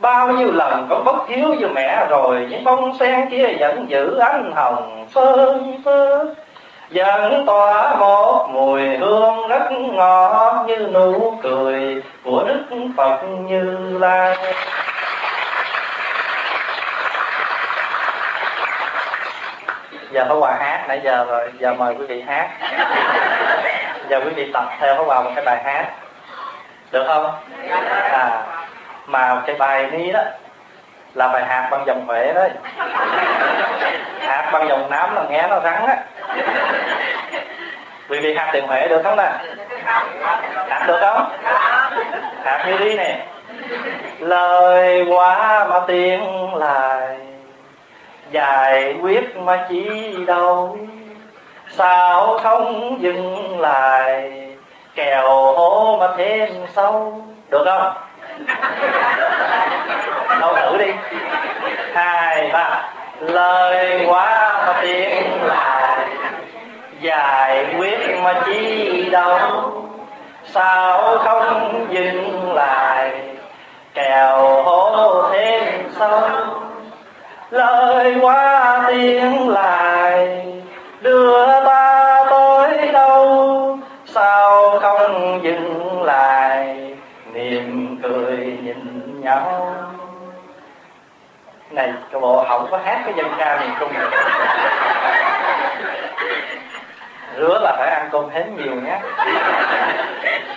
Bao nhiêu lần con bất hiếu với mẹ rồi, Những bông sen kia vẫn giữ ánh hồng phơn phớt Vẫn tỏa một mùi hương rất ngọt Như nụ cười của Đức Phật Như Lai. Giờ Pháp Hòa hát, nãy giờ rồi, giờ mời quý vị hát. Giờ quý vị tập theo Pháp Hòa một cái bài hát. Được không? À mà cái bài ni đó là bài hát bằng dòng huệ đấy. Hát bằng dòng nám là nghe nó rắn á. Quý vị hát tiền huệ được không nè? Hát được không? Hát như đi nè. Lời quá mà tiếng lại giải quyết mà chỉ đâu? Sao không dừng lại? Kèo hố mà thêm sâu. Được không? [laughs] Đâu thử đi. Hai ba. Lời quá mà tiếng lại. Giải quyết mà chi đâu? Sao không dừng lại? Kèo hố thêm sâu lời qua tiếng lại, đưa ta tới đâu? Sao không dừng lại? Niềm cười nhìn nhau. Này, cái bộ không có hát cái dân ca miền trung rửa hứa là phải ăn cơm hến nhiều nhé.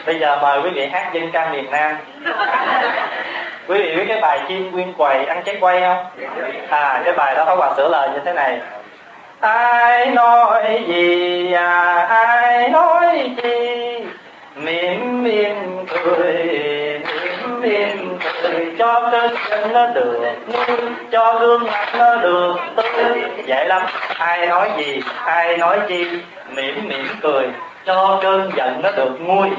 Bây giờ mời quý vị hát dân ca miền nam. Quý vị biết cái bài chim nguyên quầy ăn trái quay không? À cái bài đó có hòa sửa lời như thế này. Ai nói gì à ai nói chi Miệng miệng cười cho cái chân nó được nuôi cho gương mặt nó được tươi vậy lắm. Ai nói gì, ai nói chi, mỉm mỉm cười. Cho cơn giận nó được nguôi,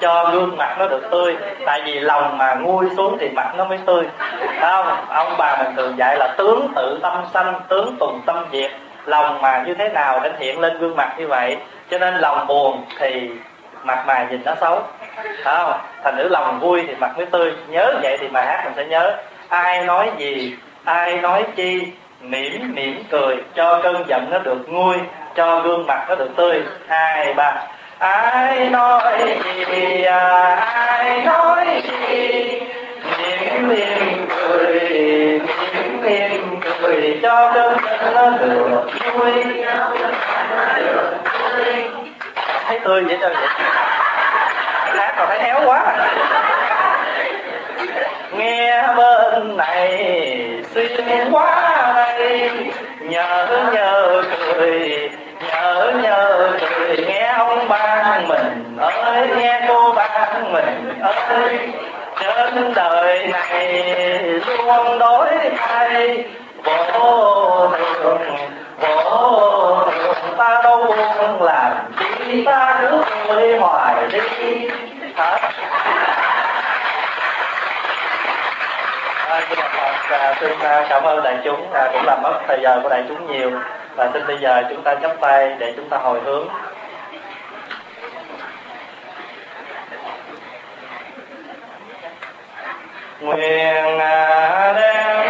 cho gương mặt nó được tươi. Tại vì lòng mà nguôi xuống thì mặt nó mới tươi. Thấy không? Ông bà mình thường dạy là tướng tự tâm sanh, tướng tùng tâm diệt. Lòng mà như thế nào để hiện lên gương mặt như vậy? Cho nên lòng buồn thì mặt mày nhìn nó xấu không thành nữ lòng vui thì mặt mới tươi. Nhớ vậy thì bài hát mình sẽ nhớ. Ai nói gì ai nói chi mỉm mỉm cười cho cơn giận nó được nguôi cho gương mặt nó được tươi. Hai ba. Ai nói gì à, ai nói gì mỉm mỉm cười mỉm mỉm cười cho cơn giận nó được nguôi. Thấy tươi vậy sao vậy còn thấy héo quá. Nghe bên này, xuyên quá đây nhớ nhớ cười nhớ nhớ cười, nghe ông ban mình ơi, nghe cô ban mình ơi. Trên đời này luôn đối thay vô thường vô thường ta đâu buông làm chi, ta cứ vui hoài đi hết. À, xin, à, xin cảm ơn đại chúng à, cũng làm mất thời giờ của đại chúng nhiều. Và xin bây giờ chúng ta chắp tay để chúng ta hồi hướng. Nguyện à, đem